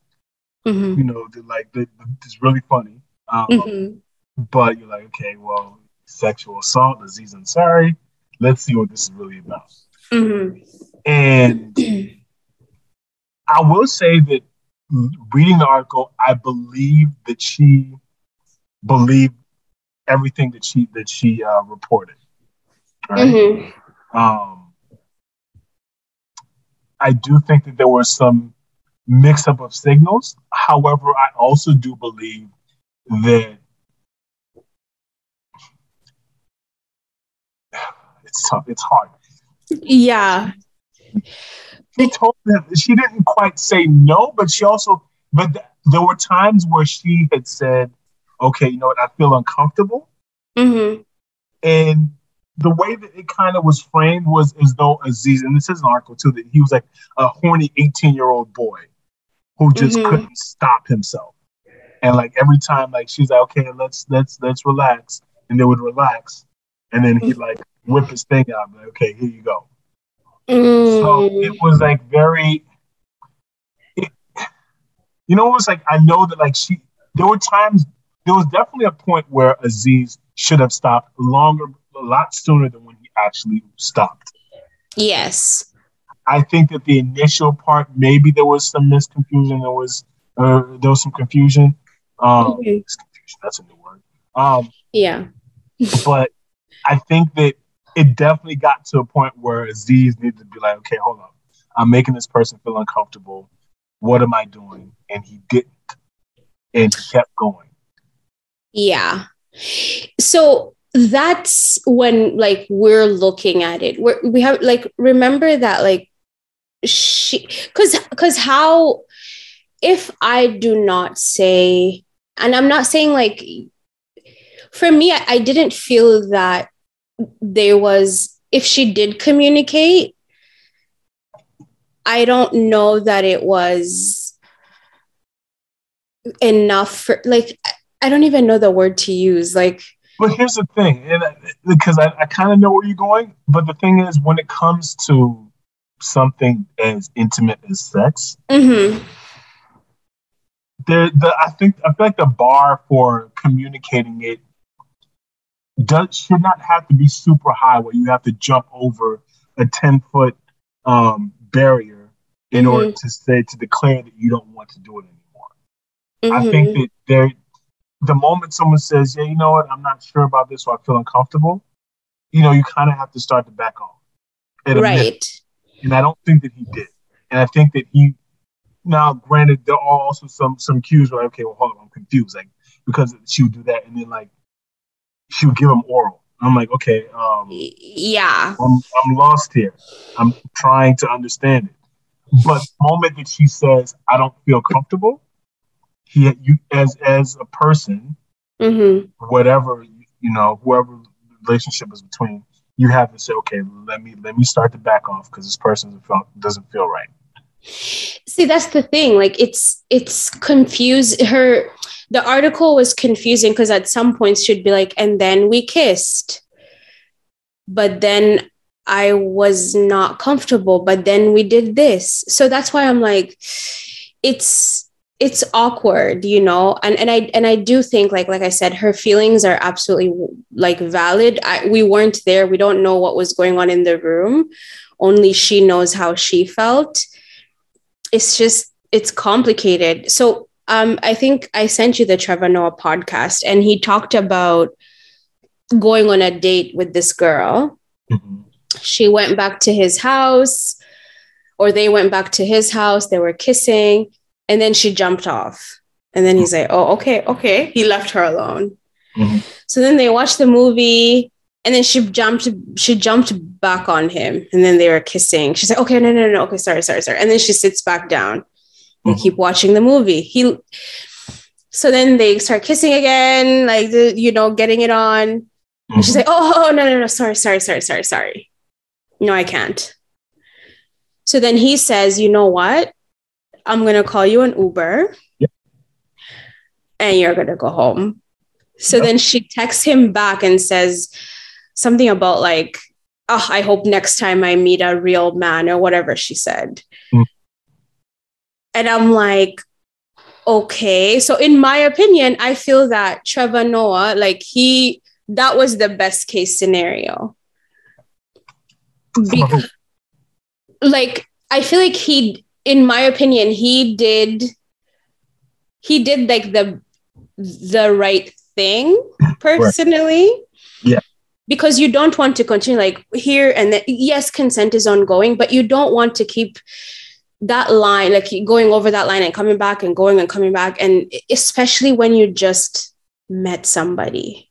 mm-hmm. you know, the, like the, the, it's really funny. Um, mm-hmm. But you're like, okay, well, sexual assault, Aziz Ansari. Let's see what this is really about. Mm-hmm. And I will say that reading the article, I believe that she believed everything that she that she uh, reported. Right? Mm-hmm. Um, I do think that there was some mix up of signals. However, I also do believe that *sighs* it's tough. It's hard. Yeah. She told them she didn't quite say no, but she also, but th- there were times where she had said, "Okay, you know what? I feel uncomfortable," mm-hmm. and the way that it kind of was framed was as though Aziz, and this is an article too, that he was like a horny 18 year old boy who just mm-hmm. couldn't stop himself. And like every time, like she's like, okay, let's let's let's relax, and they would relax, and then he'd like whip his thing out, like, okay, here you go. Mm. So it was like very, it, you know, it was like I know that like she. There were times. There was definitely a point where Aziz should have stopped longer, a lot sooner than when he actually stopped. Yes. I think that the initial part, maybe there was some misconfusion. There was, uh, there was some confusion. Um, mm-hmm. that's a new word. Um, yeah. *laughs* but I think that it definitely got to a point where Aziz needed to be like, okay, hold on. I'm making this person feel uncomfortable. What am I doing? And he didn't. And he kept going. Yeah. So that's when like we're looking at it. We're, we have like remember that like she because because how if I do not say and I'm not saying like for me I, I didn't feel that there was if she did communicate i don't know that it was enough for like i don't even know the word to use like but here's the thing and because i, I kind of know where you're going but the thing is when it comes to something as intimate as sex mm-hmm. there the i think i feel like the bar for communicating it does should not have to be super high where you have to jump over a 10 foot um, barrier in mm-hmm. order to say to declare that you don't want to do it anymore. Mm-hmm. I think that there the moment someone says, Yeah, you know what, I'm not sure about this or I feel uncomfortable, you know, you kind of have to start to back off. Right. And I don't think that he did. And I think that he now granted there are also some some cues where okay, well hold on, I'm confused. Like because she would do that and then like she would give him oral. I'm like, okay, um, yeah, I'm, I'm lost here. I'm trying to understand it. But the moment that she says, I don't feel comfortable, he, you, as as a person, mm-hmm. whatever you know, whoever the relationship is between, you have to say, okay, let me let me start to back off because this person doesn't feel, doesn't feel right. See, that's the thing. Like, it's it's confused her the article was confusing because at some points she'd be like, and then we kissed. But then I was not comfortable, but then we did this. So that's why I'm like, it's it's awkward, you know? And and I and I do think like like I said, her feelings are absolutely like valid. I, we weren't there. We don't know what was going on in the room. Only she knows how she felt. It's just it's complicated. So um, I think I sent you the Trevor Noah podcast, and he talked about going on a date with this girl. Mm-hmm. She went back to his house, or they went back to his house. They were kissing, and then she jumped off. And then he's like, "Oh, okay, okay." He left her alone. Mm-hmm. So then they watched the movie, and then she jumped. She jumped back on him, and then they were kissing. She's like, "Okay, no, no, no, okay, sorry, sorry, sorry." And then she sits back down. They mm-hmm. keep watching the movie. He So then they start kissing again, like the, you know, getting it on. Mm-hmm. And she's like, oh, oh, no, no, no, sorry, sorry, sorry, sorry, sorry. No, I can't. So then he says, you know what? I'm gonna call you an Uber. Yep. And you're gonna go home. So yep. then she texts him back and says something about like, oh, I hope next time I meet a real man or whatever she said. Mm. And I'm like, okay. So in my opinion, I feel that Trevor Noah, like he that was the best case scenario. Be- like I feel like he in my opinion, he did he did like the the right thing personally. Right. Yeah. Because you don't want to continue like here and then, yes, consent is ongoing, but you don't want to keep that line, like going over that line and coming back and going and coming back. And especially when you just met somebody.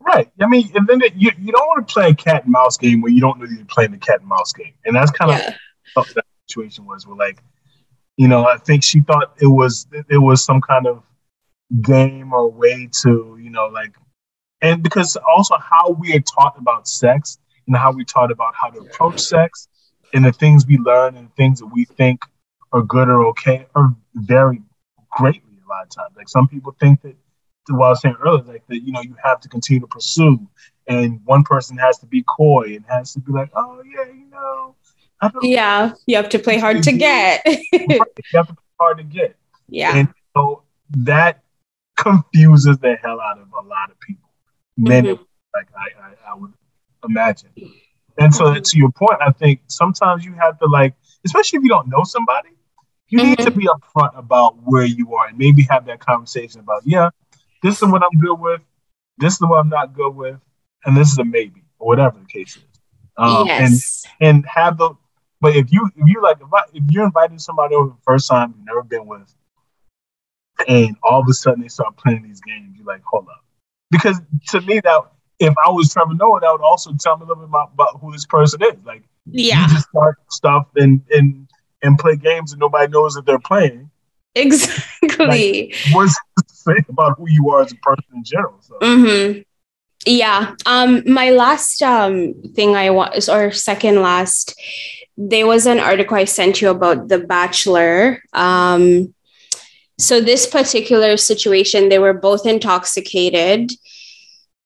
Right. I mean, and then you, you don't want to play a cat and mouse game where you don't know you're playing the cat and mouse game. And that's kind yeah. of that situation was where like, you know, I think she thought it was it was some kind of game or way to, you know, like and because also how we are taught about sex and how we taught about how to approach sex and the things we learn and things that we think are good or okay are very greatly a lot of times. Like some people think that what I was saying earlier, like that, you know, you have to continue to pursue and one person has to be coy and has to be like, oh yeah, you know. Yeah, you have to play hard to get. *laughs* you have to play hard to get. Yeah. And so that confuses the hell out of a lot of people. Many, mm-hmm. like I, I, I would imagine. And so, to your point, I think sometimes you have to like, especially if you don't know somebody, you mm-hmm. need to mm-hmm. be upfront about where you are and maybe have that conversation about, yeah, this is what I'm good with, this is what I'm not good with, and this is a maybe or whatever the case is. Um, yes. And and have the, but if you if you like if, I, if you're inviting somebody over the first time you've never been with, and all of a sudden they start playing these games, you're like, hold up, because to me that if I was Trevor Noah, that would also tell me a little bit about, about who this person is. Like, yeah, you just start stuff and and and play games and nobody knows that they're playing. Exactly. Like, what's to say about who you are as a person in general? So. Mm-hmm. Yeah. Um. My last um thing I want or second last, there was an article I sent you about The Bachelor. Um. So this particular situation, they were both intoxicated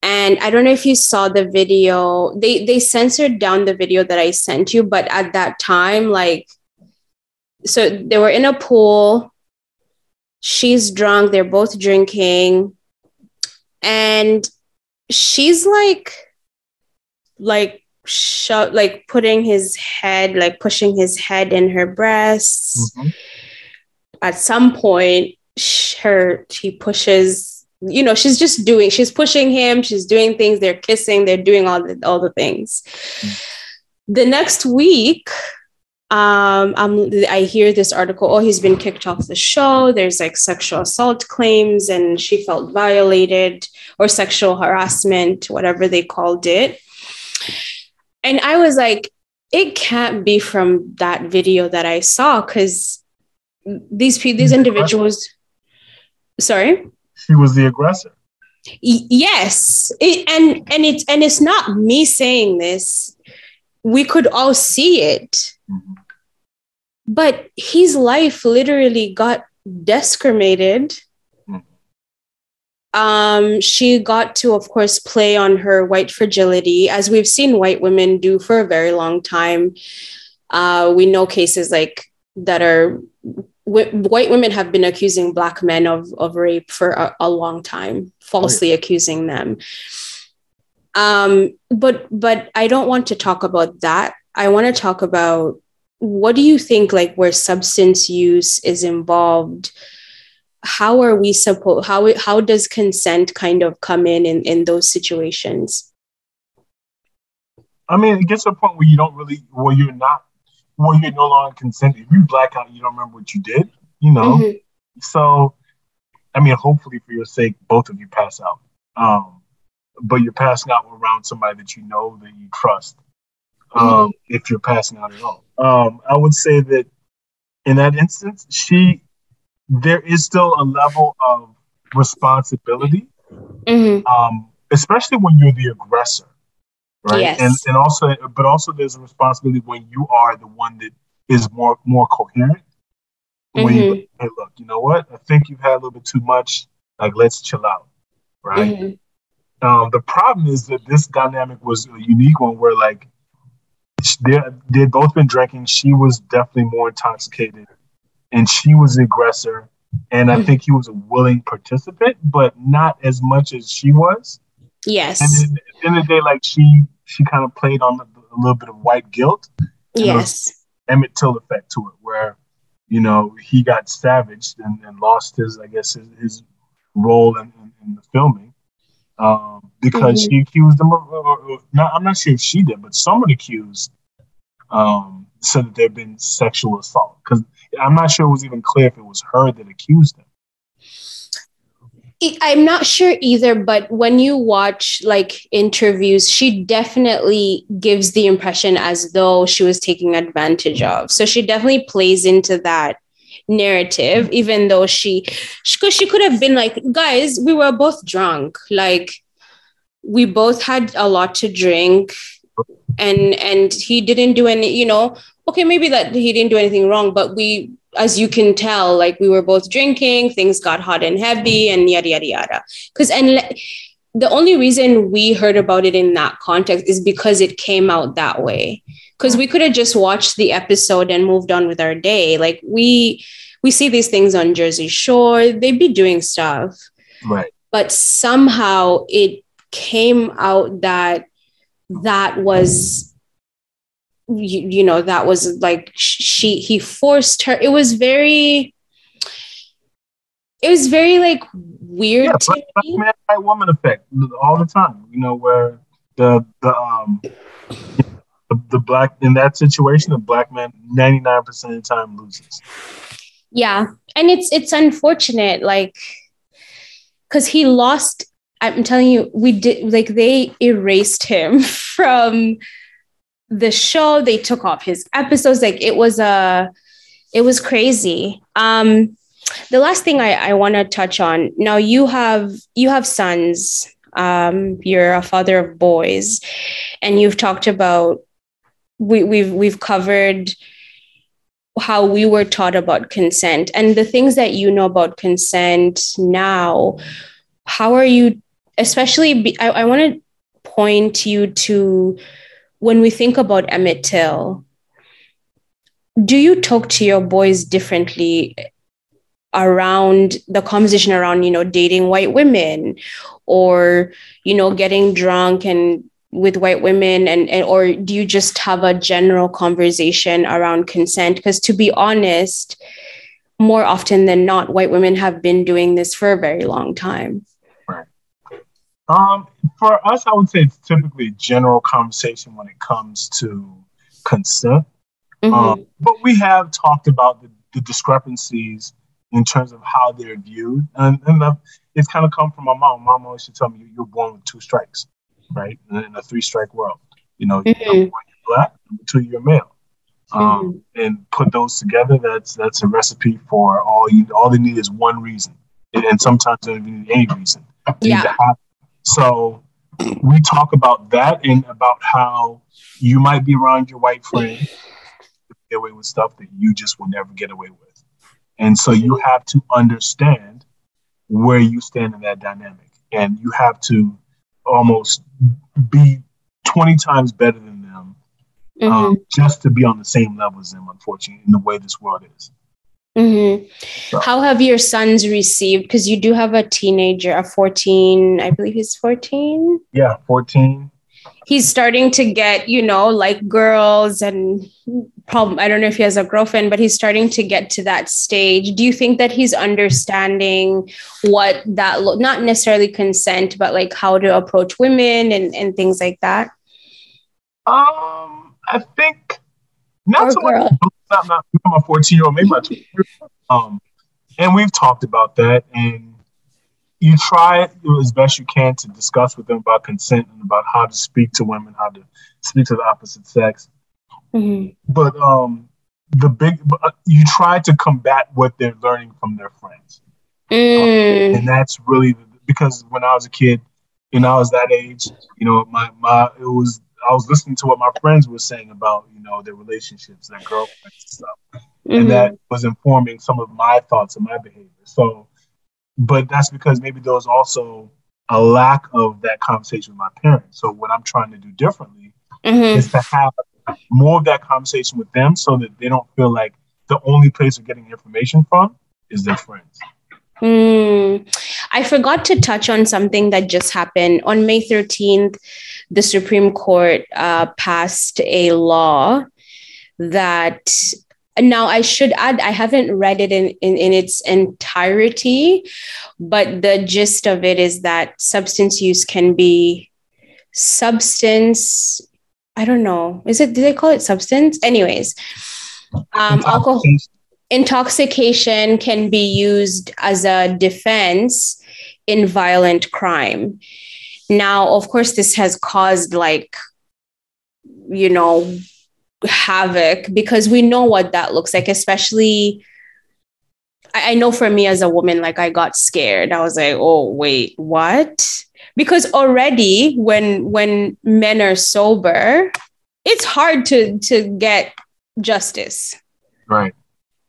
and i don't know if you saw the video. They they censored down the video that i sent you but at that time like so they were in a pool. She's drunk. They're both drinking. And she's like like shut like putting his head like pushing his head in her breasts. Mm-hmm. at some point her she pushes you know she's just doing she's pushing him she's doing things they're kissing they're doing all the all the things. Mm. the next week um I'm, i hear this article oh he's been kicked off the show there's like sexual assault claims and she felt violated or sexual harassment whatever they called it. And i was like it can't be from that video that i saw because these these individuals sorry he was the aggressor. Yes, it, and and it's and it's not me saying this. We could all see it, mm-hmm. but his life literally got descrimated. Mm-hmm. Um, she got to, of course, play on her white fragility, as we've seen white women do for a very long time. Uh, we know cases like that are white women have been accusing black men of, of rape for a, a long time falsely oh, yeah. accusing them. Um, but but i don't want to talk about that. I want to talk about what do you think like where substance use is involved? How are we supposed how how does consent kind of come in, in in those situations? I mean it gets to a point where you don't really where you're not well, you're no longer consenting. If you black out, you don't remember what you did, you know. Mm-hmm. So, I mean, hopefully for your sake, both of you pass out. Um, but you're passing out around somebody that you know that you trust. Um, mm-hmm. If you're passing out at all, um, I would say that in that instance, she there is still a level of responsibility, mm-hmm. um, especially when you're the aggressor, right? Yes. And and also, but also there's a responsibility when you are the one that is more more coherent. When mm-hmm. you hey, look, you know what? I think you've had a little bit too much. Like, let's chill out, right? Mm-hmm. Um, the problem is that this dynamic was a unique one where like they they'd both been drinking. She was definitely more intoxicated, and she was the aggressor. And I mm-hmm. think he was a willing participant, but not as much as she was. Yes. And at the end of the day, like she she kind of played on a, a little bit of white guilt. Yes. Emmett Till effect to it, where you know he got savaged and, and lost his, I guess, his, his role in, in, in, the filming um, because mm-hmm. she accused him of. Or, or, not, I'm not sure if she did, but someone accused um, said that there'd been sexual assault because I'm not sure it was even clear if it was her that accused him. I'm not sure either, but when you watch like interviews, she definitely gives the impression as though she was taking advantage of. So she definitely plays into that narrative, even though she, because she, she could have been like, guys, we were both drunk. Like, we both had a lot to drink and and he didn't do any you know okay maybe that he didn't do anything wrong but we as you can tell, like we were both drinking, things got hot and heavy, and yada yada yada. Because and the only reason we heard about it in that context is because it came out that way. Because we could have just watched the episode and moved on with our day. Like we we see these things on Jersey Shore, they'd be doing stuff. Right. But somehow it came out that that was you, you know that was like she he forced her. It was very it was very like weird yeah, black, black man white woman effect all the time you know where the the um the, the black in that situation the black man 99% of the time loses. Yeah and it's it's unfortunate like because he lost i'm telling you we did like they erased him *laughs* from the show they took off his episodes like it was a it was crazy. Um the last thing i, I want to touch on now you have you have sons um you're a father of boys and you've talked about we, we've we've covered how we were taught about consent and the things that you know about consent now how are you especially be, i, I want to point you to when we think about Emmett Till, do you talk to your boys differently around the conversation around, you know, dating white women or, you know, getting drunk and with white women and, and or do you just have a general conversation around consent? Because to be honest, more often than not, white women have been doing this for a very long time. Um, for us, I would say it's typically a general conversation when it comes to consent. Mm-hmm. Um, but we have talked about the, the, discrepancies in terms of how they're viewed, and, and the, it's kind of come from my mom. Mom always used to tell me, "You're born with two strikes, right? In a three-strike world, you know, mm-hmm. number one, you're black, number two, you're male." Um, mm-hmm. and put those together, that's that's a recipe for all you all they need is one reason, and sometimes they don't even need any reason. They yeah. So we talk about that and about how you might be around your white friend get away with stuff that you just will never get away with. And so you have to understand where you stand in that dynamic. And you have to almost be 20 times better than them um, mm-hmm. um, just to be on the same level as them, unfortunately, in the way this world is. Mm-hmm. So. How have your sons received? Because you do have a teenager, a 14, I believe he's 14. Yeah, 14. He's starting to get, you know, like girls and problem. I don't know if he has a girlfriend, but he's starting to get to that stage. Do you think that he's understanding what that, lo- not necessarily consent, but like how to approach women and, and things like that? Um, I think not so girl. much not not a 14 year old, maybe my 20 year. Um, and we've talked about that. And you try as best you can to discuss with them about consent and about how to speak to women, how to speak to the opposite sex. Mm-hmm. But um, the big, uh, you try to combat what they're learning from their friends. Mm. Um, and that's really because when I was a kid, you know, I was that age, you know, my, my, it was, I was listening to what my friends were saying about, you know, their relationships, their girlfriends and stuff. Mm-hmm. And that was informing some of my thoughts and my behavior. So, but that's because maybe there was also a lack of that conversation with my parents. So what I'm trying to do differently mm-hmm. is to have more of that conversation with them so that they don't feel like the only place they're getting information from is their friends. Mm. I forgot to touch on something that just happened. On May 13th, the Supreme Court uh, passed a law that now I should add, I haven't read it in, in, in its entirety, but the gist of it is that substance use can be substance. I don't know. Is it, do they call it substance? Anyways, um, alcohol intoxication can be used as a defense in violent crime. Now, of course, this has caused like, you know, havoc because we know what that looks like, especially. I know for me as a woman, like I got scared. I was like, oh, wait, what? Because already when when men are sober, it's hard to to get justice. Right.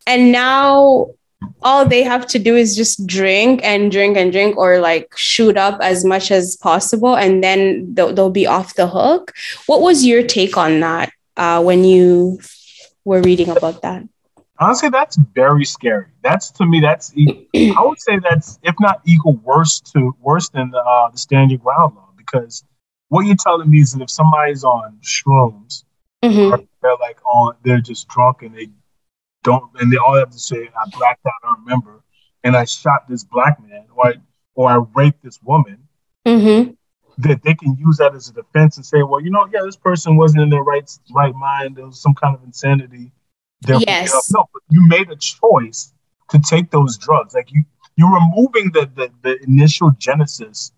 And now all they have to do is just drink and drink and drink or like shoot up as much as possible and then they'll, they'll be off the hook. What was your take on that? uh, when you were reading about that? Honestly, that's very scary. That's to me, that's *clears throat* I would say that's if not equal worse to worse than the uh, the stand your ground law because what you're telling me is that if somebody's on shrooms, mm-hmm. they're like on, they're just drunk and they don't, and they all have to say, "I blacked out, I remember," and I shot this black man, or I, or I raped this woman. Mm-hmm that they can use that as a defense and say, well, you know, yeah, this person wasn't in their right right mind. There was some kind of insanity. yes. No, but you made a choice to take those drugs. Like you, you're removing the, the, the initial genesis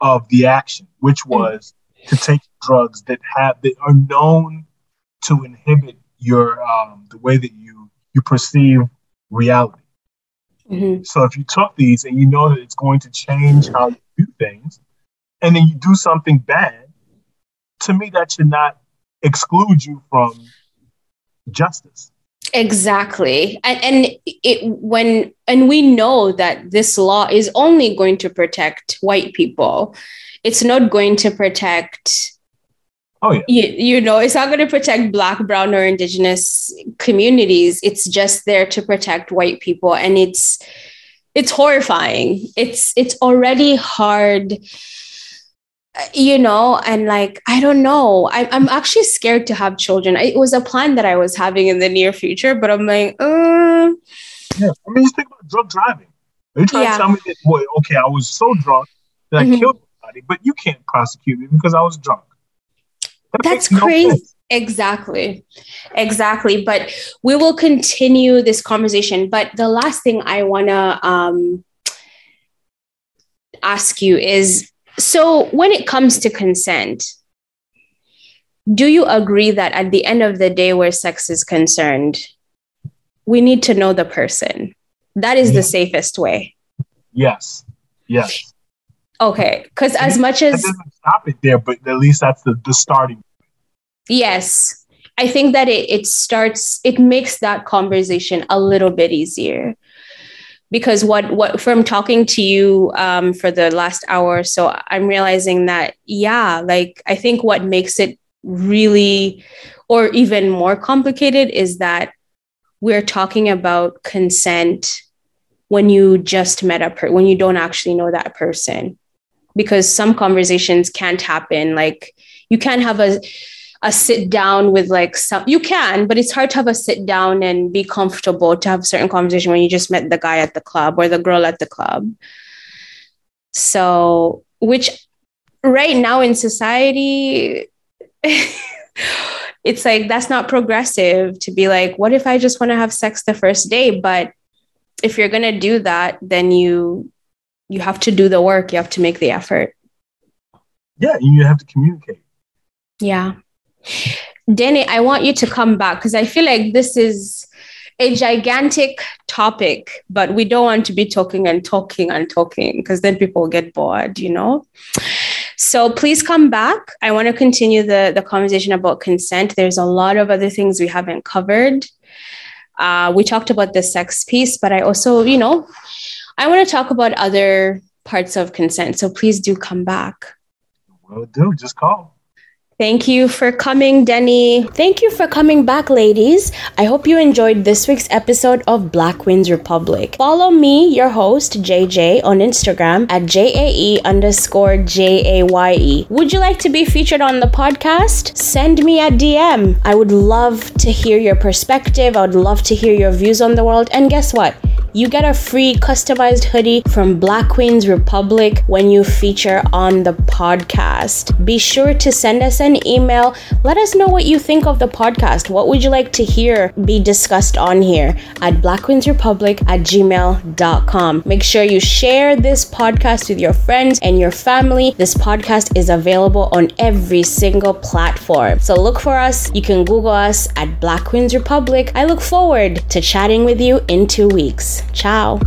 of the action, which mm. was mm. to take drugs that have that are known to inhibit your um, the way that you you perceive reality. Mm-hmm. So if you took these and you know that it's going to change how you do things, and then you do something bad, to me, that should not exclude you from justice. Exactly. And, and it when and we know that this law is only going to protect white people. It's not going to protect Oh yeah. You, you know, it's not going to protect black, brown or indigenous communities. It's just there to protect white people and it's it's horrifying. It's it's already hard you know and like i don't know I, i'm actually scared to have children it was a plan that i was having in the near future but i'm like uh... yeah i mean just think about drug driving are you trying yeah. to tell me that boy okay i was so drunk that mm-hmm. i killed somebody but you can't prosecute me because i was drunk that that's crazy no exactly exactly but we will continue this conversation but the last thing i want to um, ask you is so, when it comes to consent, do you agree that at the end of the day, where sex is concerned, we need to know the person? That is the safest way. Yes. Yes. Okay. Because as much as. Stop it there, but at least that's the, the starting. Yes. I think that it, it starts, it makes that conversation a little bit easier because what what from talking to you um, for the last hour so i'm realizing that yeah like i think what makes it really or even more complicated is that we're talking about consent when you just met a person when you don't actually know that person because some conversations can't happen. Like you can't have a a sit down with like some you can but it's hard to have a sit down and be comfortable to have a certain conversation when you just met the guy at the club or the girl at the club. So which right now in society *laughs* it's like that's not progressive to be like what if i just want to have sex the first day? But if you're going to do that then you you have to do the work you have to make the effort yeah you have to communicate yeah Danny, I want you to come back because I feel like this is a gigantic topic, but we don't want to be talking and talking and talking because then people get bored, you know? So please come back. I want to continue the, the conversation about consent. There's a lot of other things we haven't covered. Uh, we talked about the sex piece, but I also, you know, I want to talk about other parts of consent. So please do come back. Will do. Just call. Thank you for coming, Denny. Thank you for coming back, ladies. I hope you enjoyed this week's episode of Black Queens Republic. Follow me, your host, JJ, on Instagram at JAE underscore JAYE. Would you like to be featured on the podcast? Send me a DM. I would love to hear your perspective. I would love to hear your views on the world. And guess what? You get a free customized hoodie from Black Queens Republic when you feature on the podcast. Be sure to send us an email. Let us know what you think of the podcast. What would you like to hear be discussed on here at blackqueensrepublic at gmail.com. Make sure you share this podcast with your friends and your family. This podcast is available on every single platform. So look for us. You can Google us at Black Queens Republic. I look forward to chatting with you in two weeks. Ciao.